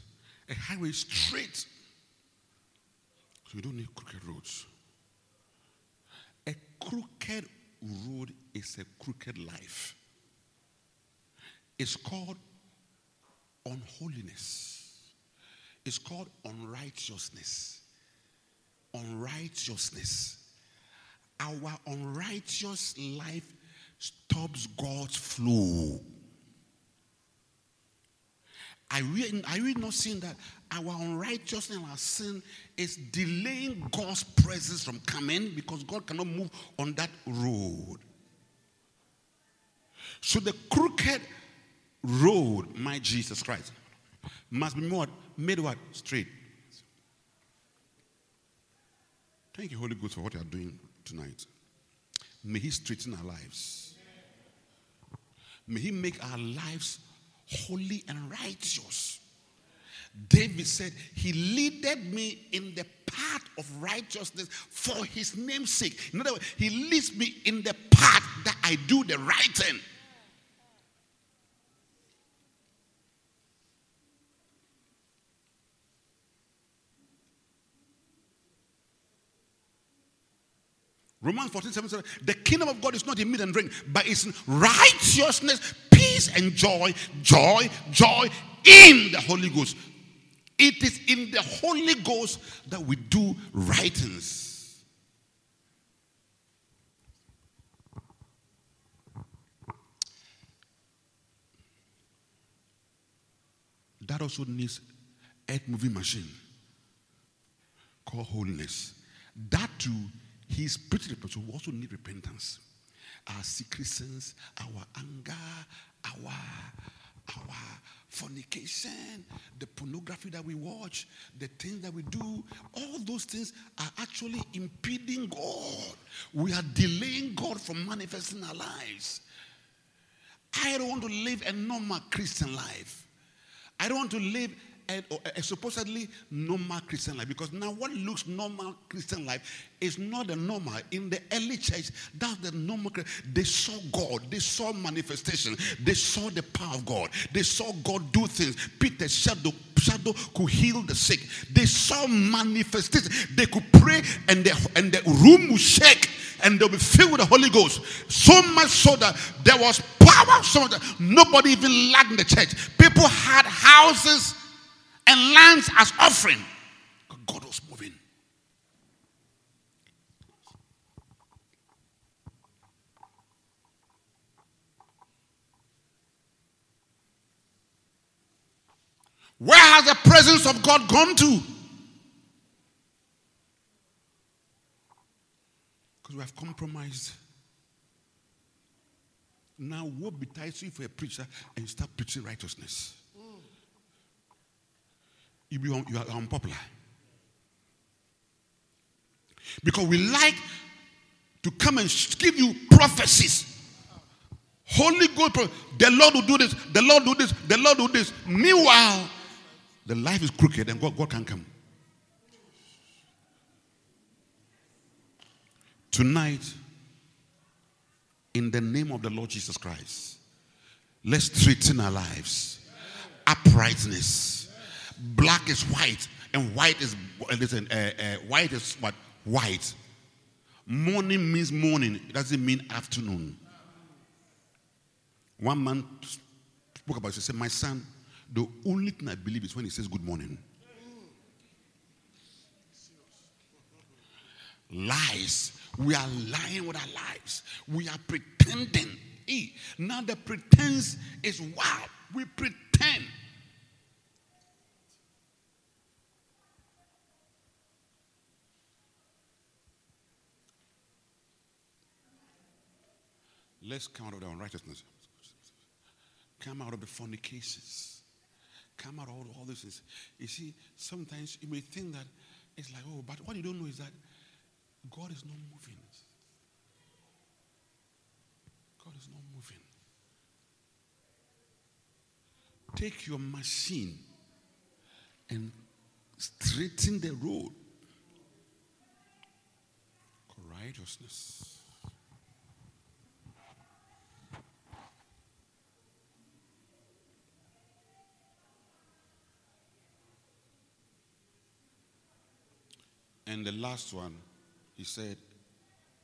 A highway is straight. So you don't need crooked roads. A crooked road is a crooked life. It's called unholiness. It's called unrighteousness. Unrighteousness. Our unrighteous life stops God's flow. Are we, are we not seeing that our unrighteousness and our sin is delaying God's presence from coming because God cannot move on that road? So the crooked road, my Jesus Christ, must be what? Made what? Straight. Thank you, Holy Ghost, for what you are doing tonight. May He straighten our lives. May He make our lives holy and righteous. David said, He leaded me in the path of righteousness for his name's sake. In other words, He leads me in the path that I do the right thing. Romans 14, 7, 7, the kingdom of God is not in meat and drink, but it's righteousness, peace, and joy, joy, joy in the Holy Ghost. It is in the Holy Ghost that we do writings. That also needs earth moving machine called holiness. That too He's pretty repentance. We also need repentance. Our secret sins, our anger, our our fornication, the pornography that we watch, the things that we do, all those things are actually impeding God. We are delaying God from manifesting our lives. I don't want to live a normal Christian life. I don't want to live a, a, supposedly normal Christian life. Because now, what looks normal Christian life is not the normal. In the early church, that's the normal. They saw God, they saw manifestation, they saw the power of God, they saw God do things. Peter's shadow, shadow could heal the sick. They saw manifestation. They could pray, and the and the room would shake and they'll be filled with the Holy Ghost. So much so that there was power, so much that nobody even lacked in the church. People had houses and lands as offering. God was moving. Where has the presence of God gone to? Because we have compromised. Now, what betides you for a preacher and start preaching righteousness? You, be, you are unpopular. Because we like to come and give you prophecies. Holy Ghost, the Lord will do this, the Lord will do this, the Lord will do this. Meanwhile, the life is crooked and God, God can come. Tonight, in the name of the Lord Jesus Christ, let's straighten our lives. Uprightness. Black is white, and white is listen. Uh, uh, white is what white. Morning means morning. It doesn't mean afternoon. One man spoke about it. He said, "My son, the only thing I believe is when he says good morning. Lies. We are lying with our lives. We are pretending. Now the pretense is wow. We pretend. Let's come out of the unrighteousness. Come out of the fornications come out of all, all this. You see, sometimes you may think that it's like, oh, but what you don't know is that God is not moving. God is not moving. Take your machine and straighten the road. Righteousness. And the last one, he said,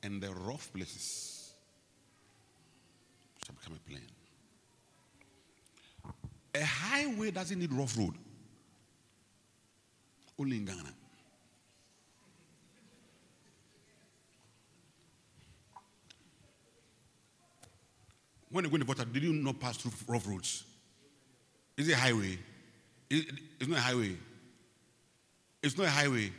and the rough places shall become a plain. A highway doesn't need rough road. Only in Ghana. When you go to water, did you not pass through rough roads? Is it a highway? It's not a highway. It's not a highway.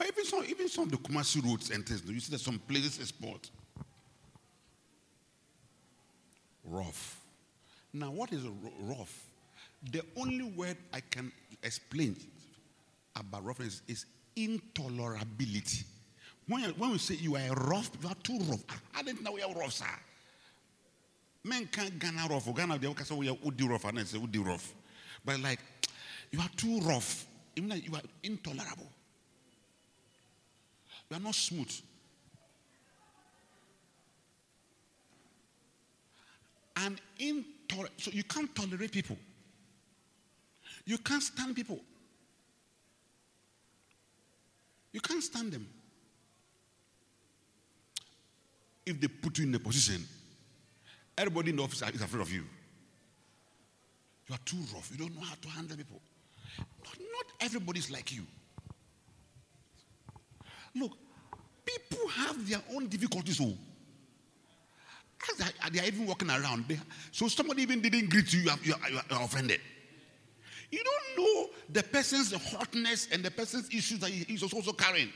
But even some, even some of the Kumasi roads and things, you see that some places is sport. Rough. Now, what is rough? The only word I can explain about roughness is intolerability. When, when we say you are rough, you are too rough. Ah, I didn't know you are rough, sir. Men can't Ghana rough. Ghana, they say we are udi rough, and I say udi rough. But like, you are too rough. Even like you are intolerable. You are not smooth. And intolerant. So you can't tolerate people. You can't stand people. You can't stand them. If they put you in a position, everybody in the office is afraid of you. You are too rough. You don't know how to handle people. Not, not everybody is like you. Look, people have their own difficulties. Oh. They are even walking around, they, so somebody even didn't greet you, you are, you, are, you are offended. You don't know the person's hotness and the person's issues that he's also carrying.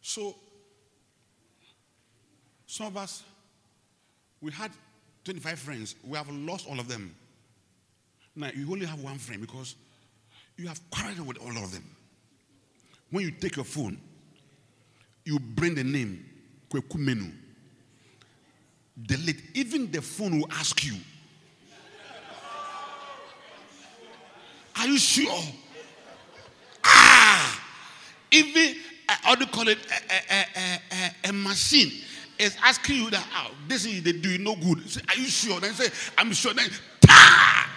So, some of us, we had 25 friends. We have lost all of them. Now, you only have one friend because you have quarreled with all of them. When you take your phone, you bring the name. Delete. Even the phone will ask you, Are you sure? Ah! Even, uh, how do you call it? A, a, a, a machine is asking you that oh, this is they do you no good. Say, Are you sure? Then say, I'm sure. Then! Ah!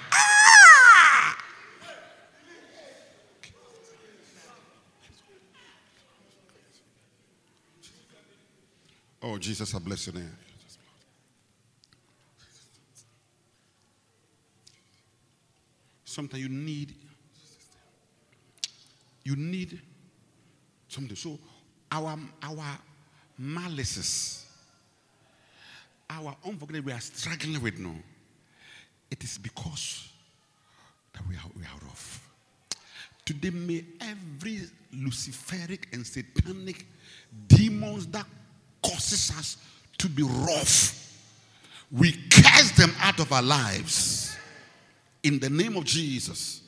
Oh, Jesus, I bless your name. Sometimes you need you need something. So our our malices, our unforgiveness we are struggling with now. It is because that we are we are rough. Today may every Luciferic and satanic demons that causes us to be rough. We cast them out of our lives in the name of Jesus.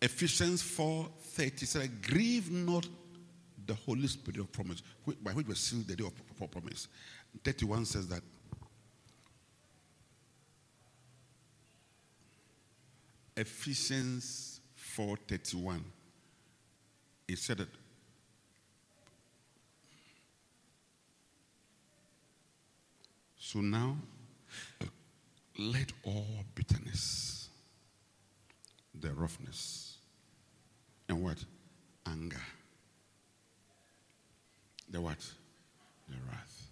Ephesians 4 30 said, Grieve not the Holy Spirit of promise, by which we sealed the day of promise. 31 says that. Ephesians 4:31. It said that So now, uh, let all bitterness, the roughness, and what? Anger. The what? The wrath.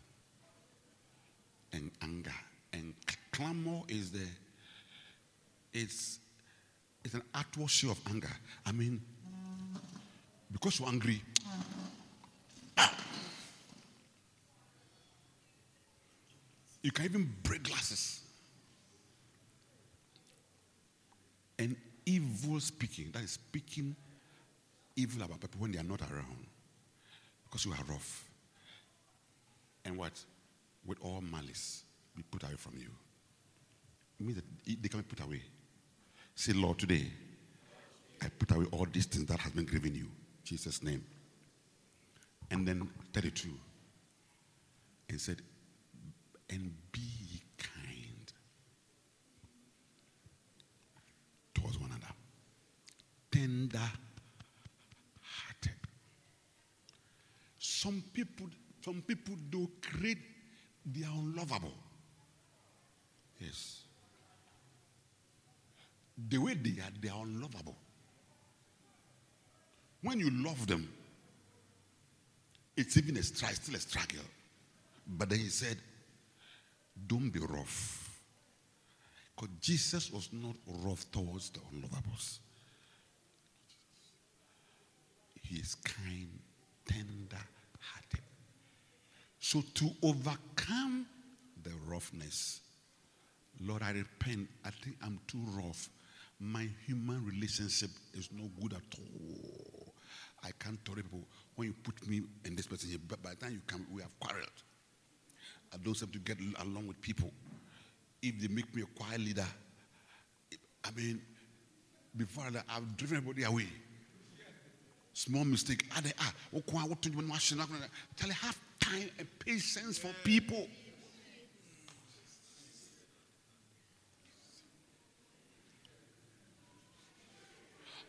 And anger. And clamor is the, it's, it's an outward show of anger. I mean, because you're angry, You can even break glasses. And evil speaking, that is speaking evil about people when they are not around. Because you are rough. And what? With all malice, be put away from you. It means that they can be put away. Say, Lord, today, I put away all these things that has been grieving you. Jesus' name. And then 32. And said, and be kind towards one another. Tender Some people, some people do create they are unlovable. Yes. The way they are, they are unlovable. When you love them, it's even a struggle, still a struggle. But then he said, don't be rough. Because Jesus was not rough towards the unlovables. He is kind, tender. So to overcome the roughness, Lord, I repent. I think I'm too rough. My human relationship is no good at all. I can't tolerate people. When you put me in this position, but by the time you come, we have quarreled. I don't seem to get along with people. If they make me a choir leader, I mean, before that, I've driven everybody away. Small mistake. Ah, ah, tell have time and patience for people.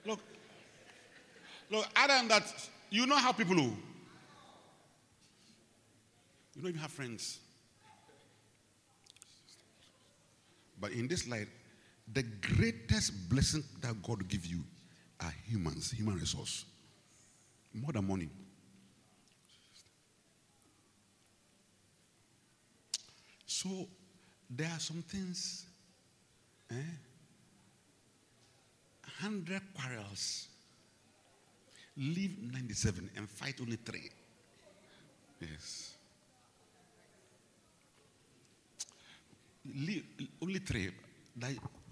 Look, look, than that, you know how people who you don't even have friends. But in this light, the greatest blessing that God give you are humans, human resource. More than money. So there are some things, eh? 100 quarrels, leave 97 and fight only three. Yes. leave, only three.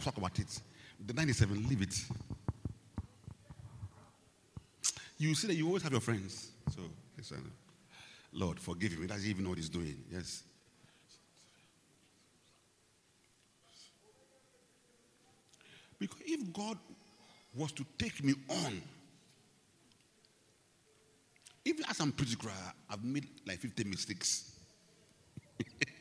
talk about it. The 97, leave it. You see that you always have your friends. So, listen. Lord, forgive him. He doesn't even know what he's doing. Yes. Because if God was to take me on, even as I'm pretty I've made like 50 mistakes.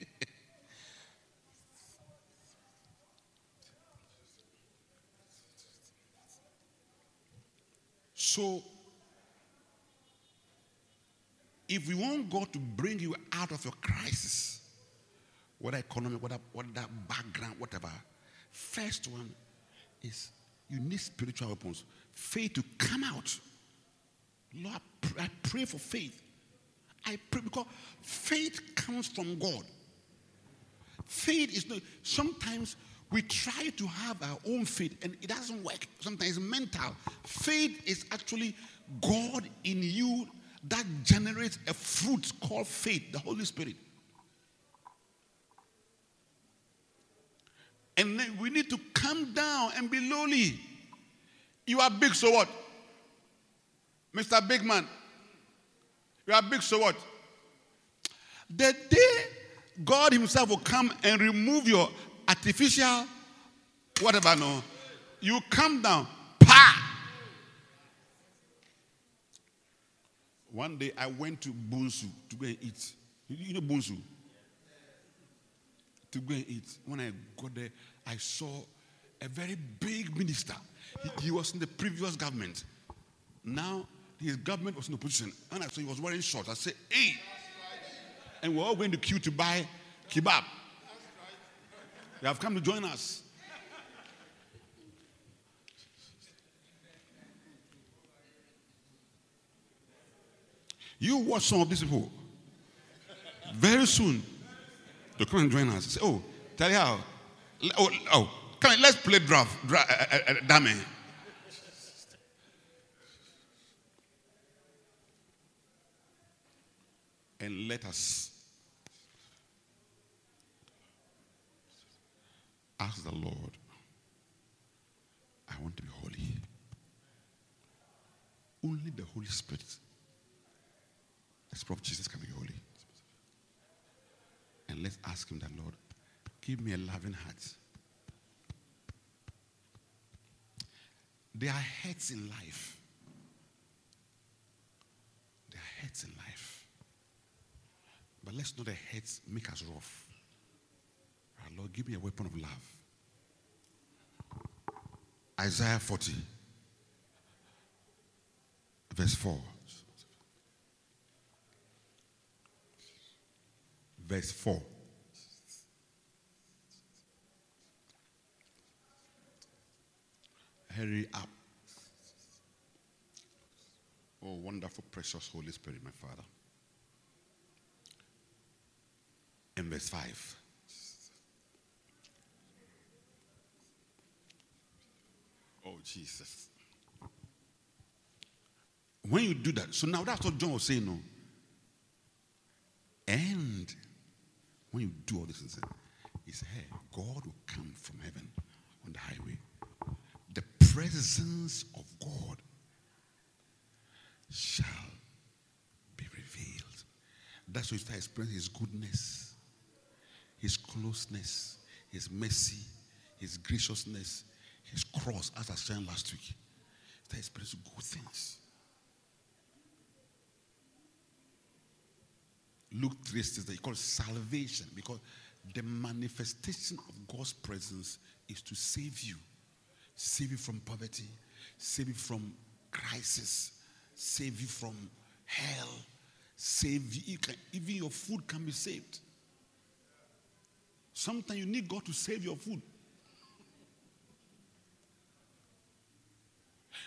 So, if we want God to bring you out of your crisis, whether economic, whether, whether background, whatever, first one is you need spiritual weapons. Faith to come out. Lord, I pray for faith. I pray because faith comes from God. Faith is not, sometimes we try to have our own faith and it doesn't work. Sometimes mental. Faith is actually God in you that generates a fruit called faith, the Holy Spirit. And then we need to come down and be lowly. You are big, so what? Mr. Big Man. You are big, so what? The day God Himself will come and remove your artificial, whatever, no, you come down, pa! One day I went to Bunso to go and eat. You know Bunso? To go and eat. When I got there, I saw a very big minister. He, he was in the previous government. Now his government was in opposition. And I saw he was wearing shorts. I said, hey. And we're all going to queue to buy kebab. They have come to join us. You watch some of these people. Very soon, they'll come and join us. Say, oh, tell you how. Oh, oh come on, let's play draft, draft uh, uh, dummy. And let us ask the Lord, I want to be holy. Only the Holy Spirit Spirit of Jesus can be holy. And let's ask him that, Lord, give me a loving heart. There are hurts in life. There are hurts in life. But let's not the hurts make us rough. Our Lord, give me a weapon of love. Isaiah 40, verse 4. Verse 4. Hurry up. Oh, wonderful, precious Holy Spirit, my Father. In verse 5. Oh, Jesus. When you do that, so now that's what John was saying, no? And when you do all this, he said, hey, God will come from heaven on the highway. The presence of God shall be revealed. That's why you start experiencing his goodness, his closeness, his mercy, his graciousness, his cross, as I said last week. Start experiencing good things. Luke 3 says that he calls salvation because the manifestation of God's presence is to save you. Save you from poverty, save you from crisis, save you from hell, save you. you can, even your food can be saved. Sometimes you need God to save your food.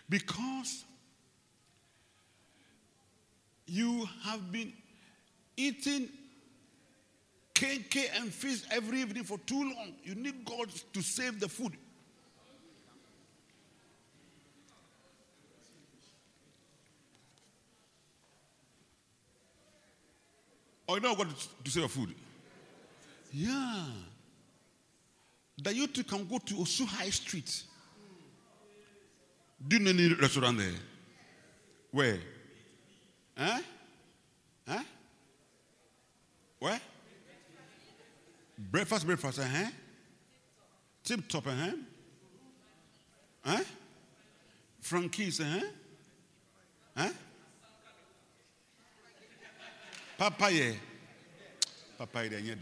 Because you have been eating cake and fish every evening for too long. You need God to save the food. Or you know what to save your food? Yeah. That you two can go to Osu High Street. Do you know any restaurant there? Where? Huh? Huh? What? Breakfast, breakfast, uh-huh. Tip top, uh-huh. Huh? Frankie's, uh-huh. Huh? Papaya. Papaya, yeah.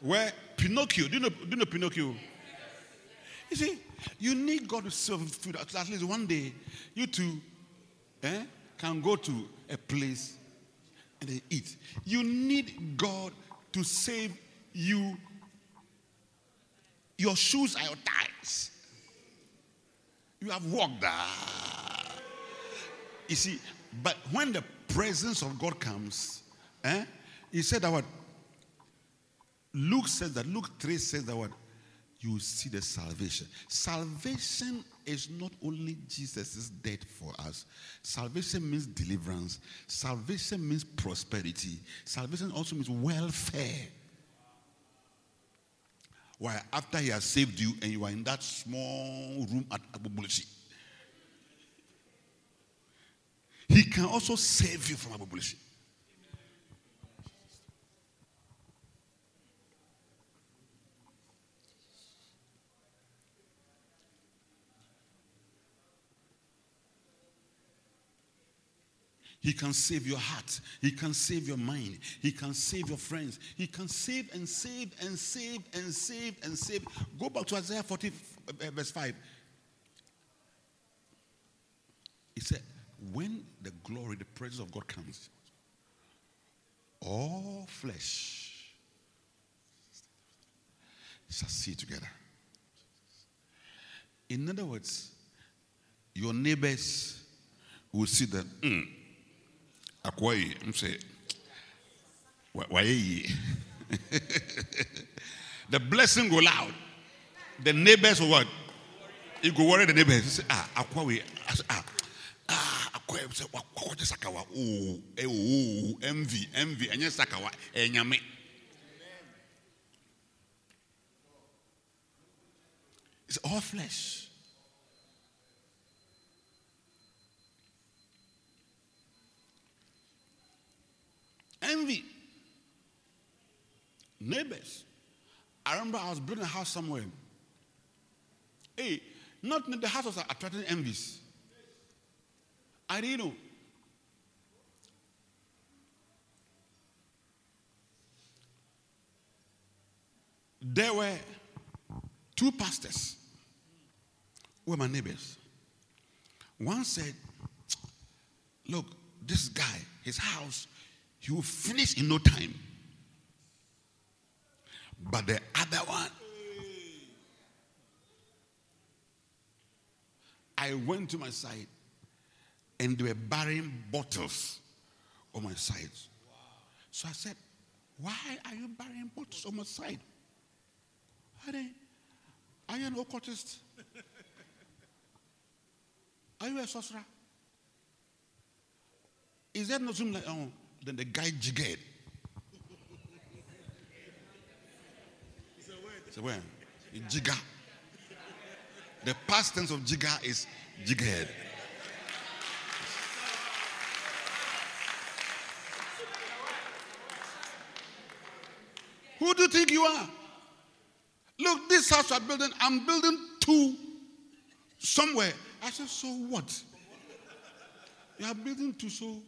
Where Pinocchio, do you know, do you know Pinocchio? You see, You need God to serve food. At least one day, you two eh, can go to a place and they eat. You need God to save you. Your shoes are your ties. You have walked there. You see, but when the presence of God comes, eh, he said that what? Luke says that, Luke 3 says that what? You see the salvation. Salvation is not only Jesus' death for us. Salvation means deliverance. Salvation means prosperity. Salvation also means welfare. Why, after he has saved you and you are in that small room at Abubulushi, he can also save you from Abubulushi. He can save your heart. He can save your mind. He can save your friends. He can save and save and save and save and save. Go back to Isaiah 40, uh, verse 5. He said, When the glory, the presence of God comes, all flesh shall see together. In other words, your neighbors will see that. Mm, akwai m sɛ wayɛ the blessing go loud the neighbors will what you go worry the neighbors say ah akwai ah ah akwai sɛ wakɔkɔgye sakawa oo ɛ oo envy envy ɛnyɛ sakawa ɛnyame. It's all flesh. Envy. Neighbors. I remember I was building a house somewhere. Hey, not the house was attracting envies. I didn't know. There were two pastors who were my neighbors. One said, Look, this guy, his house he will finish in no time. But the other one, I went to my side and they were burying bottles on my side. So I said, Why are you burying bottles on my side? Are you an occultist? Are you a sorcerer? Is that not something like, oh, then the guy jiggered. So when? Jigger. The past tense of jigger is jigged. Who do you think you are? Look, this house I'm building, I'm building two somewhere. I said, so what? You are building two, so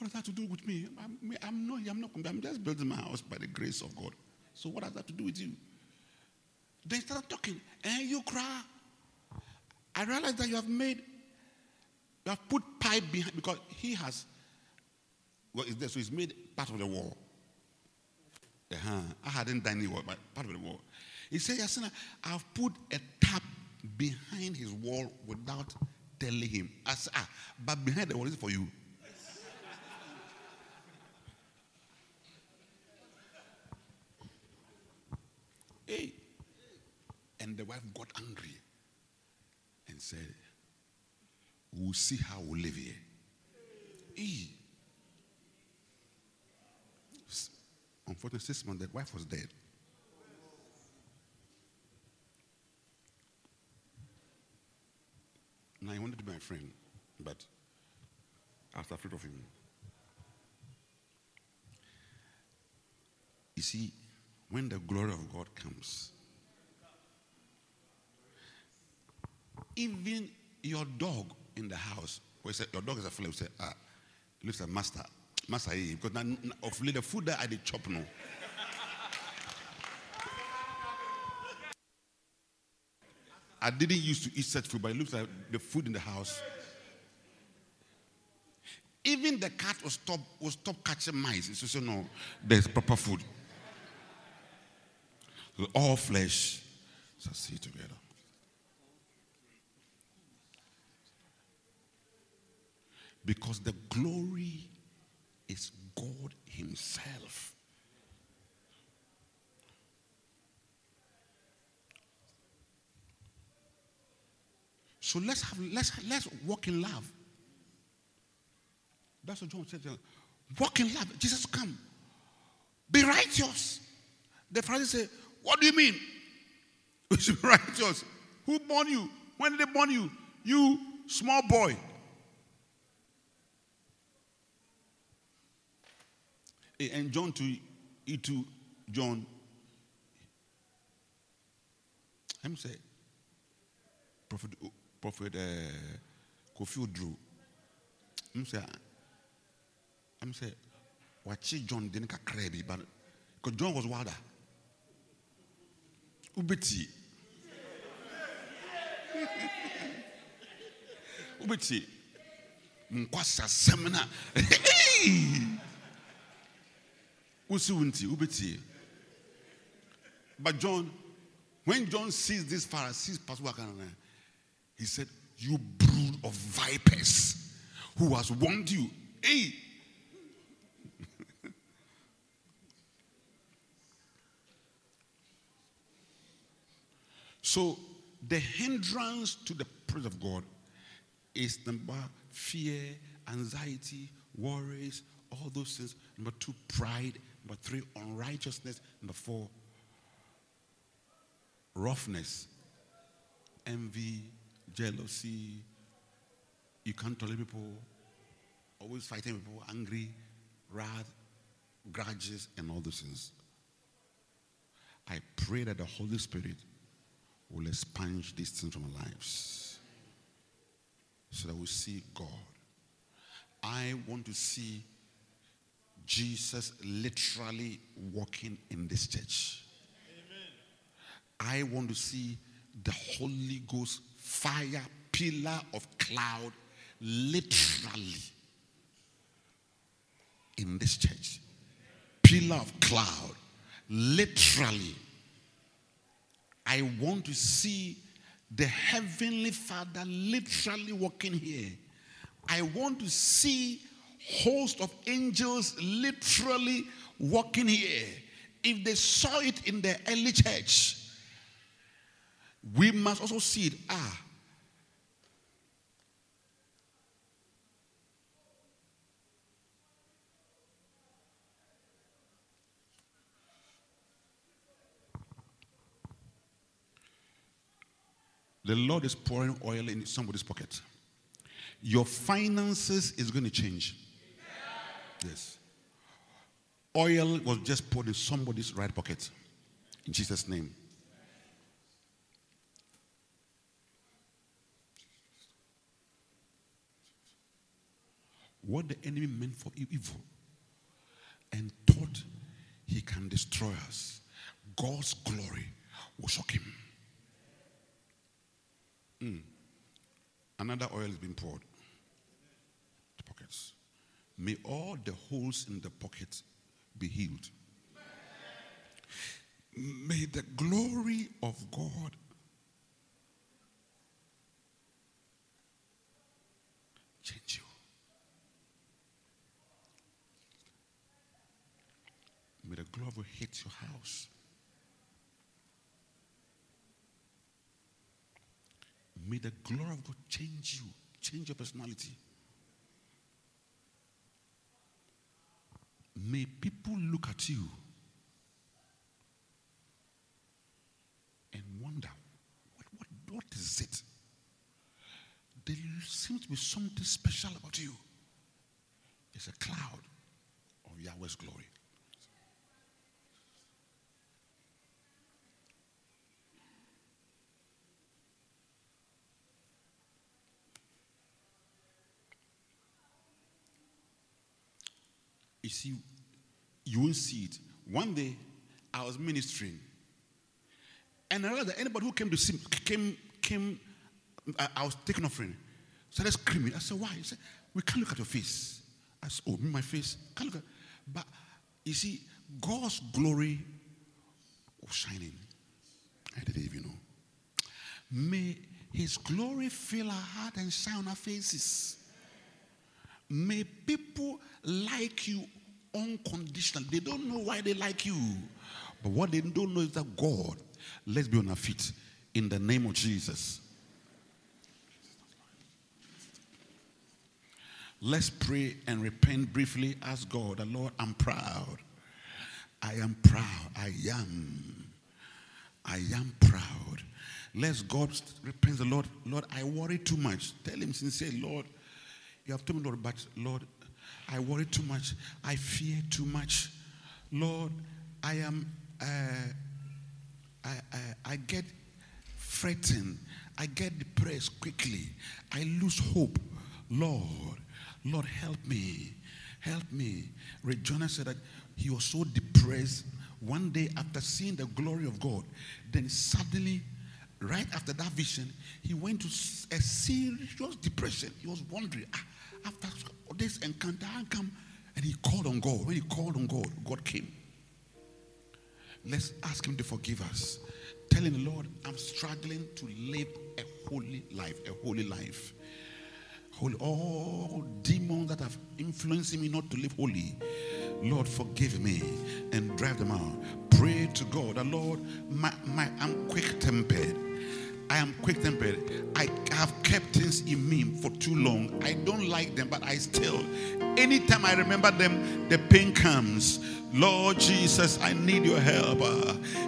what has that to do with me? I'm, I'm not, I'm not, I'm just building my house by the grace of God. So what has that to do with you? They started talking, and you cry. I realized that you have made, you have put pipe behind because he has, well, it's there, so he's made part of the wall. Uh-huh. I hadn't done any work, but part of the wall. He said, Yasina, I've put a tap behind his wall without telling him. I said, ah, but behind the wall is for you. And the wife got angry and said, We'll see how we live here. Hey. Unfortunately, six months, the wife was dead. Now, he wanted to be my friend, but I was afraid of him. You see, when the glory of God comes, even your dog in the house, we say your dog is a we say, ah, looks like master, master, eh, because now, of the food that I did chop no. I didn't used to eat such food, but it looks like the food in the house. Even the cat will stop will stop catching mice. It's just no, there's proper food. All flesh shall see together. Because the glory is God Himself. So let's have let's let's walk in love. That's what John said. Walk in love. Jesus come. Be righteous. The Pharisees say, What do you mean? We should be righteous. Who born you? When did they born you? You small boy. And John to to John. I'm say, Prophet Prophet uh, Kofi Odro. I'm say, I'm say, Wachi John didn't kakra bi, but because John was wilder. Ubeti. Ubeti. Nkwasa semina. Ubeti. But John, when John sees this Pharisees he said, You brood of vipers who has warned you. Hey. so the hindrance to the presence of God is number fear, anxiety, worries, all those things. Number two, pride. Number three, unrighteousness. Number four, roughness, envy, jealousy. You can't tolerate people, always fighting people, angry, wrath, grudges, and all those things. I pray that the Holy Spirit will expunge these things from our lives so that we see God. I want to see Jesus literally walking in this church. Amen. I want to see the Holy Ghost fire pillar of cloud literally in this church. Pillar of cloud literally. I want to see the heavenly Father literally walking here. I want to see host of angels literally walking here. If they saw it in the early church, we must also see it. Ah. The Lord is pouring oil in somebody's pocket. Your finances is going to change. Yes. Oil was just poured in somebody's right pocket. In Jesus' name. what the enemy meant for evil and thought he can destroy us, God's glory will shock him. Mm. Another oil has been poured. May all the holes in the pockets be healed. May the glory of God change you. May the glory hit your house. May the glory of God change you, change your personality. May people look at you and wonder, what, what, what is it? There seems to be something special about you. It's a cloud of Yahweh's glory. You see, you won't see it. One day, I was ministering, and I realized that anybody who came to see, came came, I, I was taking offering, started screaming. I said, Why? He said, We can't look at your face. I said, Oh, me, my face? Can't look at. But you see, God's glory was shining. I didn't even know. May His glory fill our heart and shine on our faces. May people like you unconditionally. They don't know why they like you. But what they don't know is that God, let's be on our feet in the name of Jesus. Let's pray and repent briefly. Ask God, the Lord, I'm proud. I am proud. I am. I am proud. Let's God repent the Lord. Lord, I worry too much. Tell him sincerely, Lord, you have told me, Lord, but Lord, I worry too much. I fear too much. Lord, I am, uh, I, I, I get fretting. I get depressed quickly. I lose hope. Lord, Lord, help me. Help me. Regina said that he was so depressed one day after seeing the glory of God. Then suddenly, right after that vision, he went to a serious depression. He was wondering, ah, after this encounter, I come? And he called on God. When he called on God, God came. Let's ask him to forgive us. Telling the Lord, I'm struggling to live a holy life, a holy life. Holy, all demons that have influenced me not to live holy. Lord, forgive me and drive them out. Pray to God, the Lord, my, my, I'm quick tempered. I am quick tempered. I have kept things in me for too long. I don't like them, but I still, anytime I remember them, the pain comes. Lord Jesus, I need your help.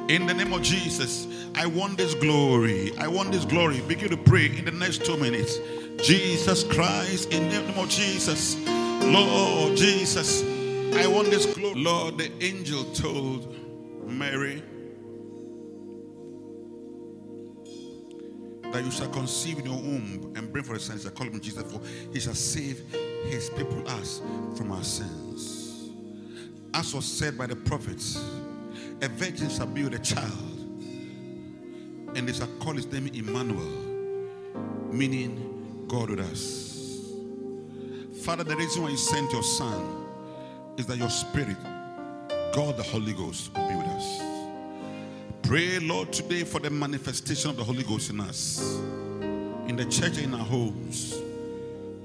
In the name of Jesus, I want this glory. I want this glory. Begin to pray in the next two minutes. Jesus Christ, in the name of Jesus. Lord Jesus, I want this glory. Lord, the angel told Mary that you shall conceive in your womb and bring forth a son, shall call him Jesus, for he shall save his people us from our sins. As was said by the prophets, a virgin shall be with a child, and they shall call his name Emmanuel, meaning God with us. Father, the reason why you sent your son is that your spirit, God the Holy Ghost, will be with us. Pray, Lord, today for the manifestation of the Holy Ghost in us, in the church, in our homes.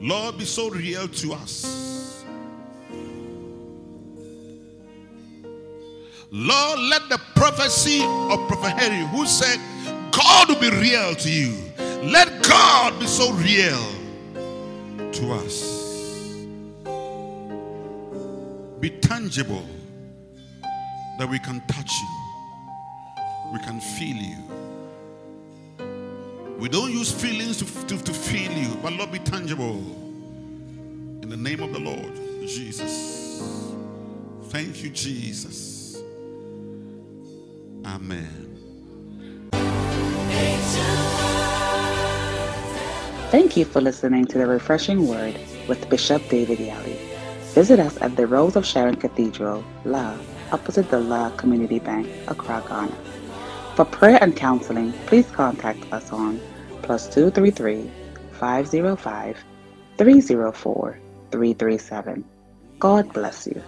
Lord, be so real to us. Lord, let the prophecy of Prophet Harry, who said, God will be real to you, let God be so real to us. Be tangible that we can touch you we can feel you. We don't use feelings to, to, to feel you, but Lord, be tangible. In the name of the Lord Jesus. Thank you, Jesus. Amen. Thank you for listening to the Refreshing Word with Bishop David Yali. Visit us at the Rose of Sharon Cathedral, La, opposite the La Community Bank, Accra, Ghana. For prayer and counseling, please contact us on plus 233 505 304 337. God bless you.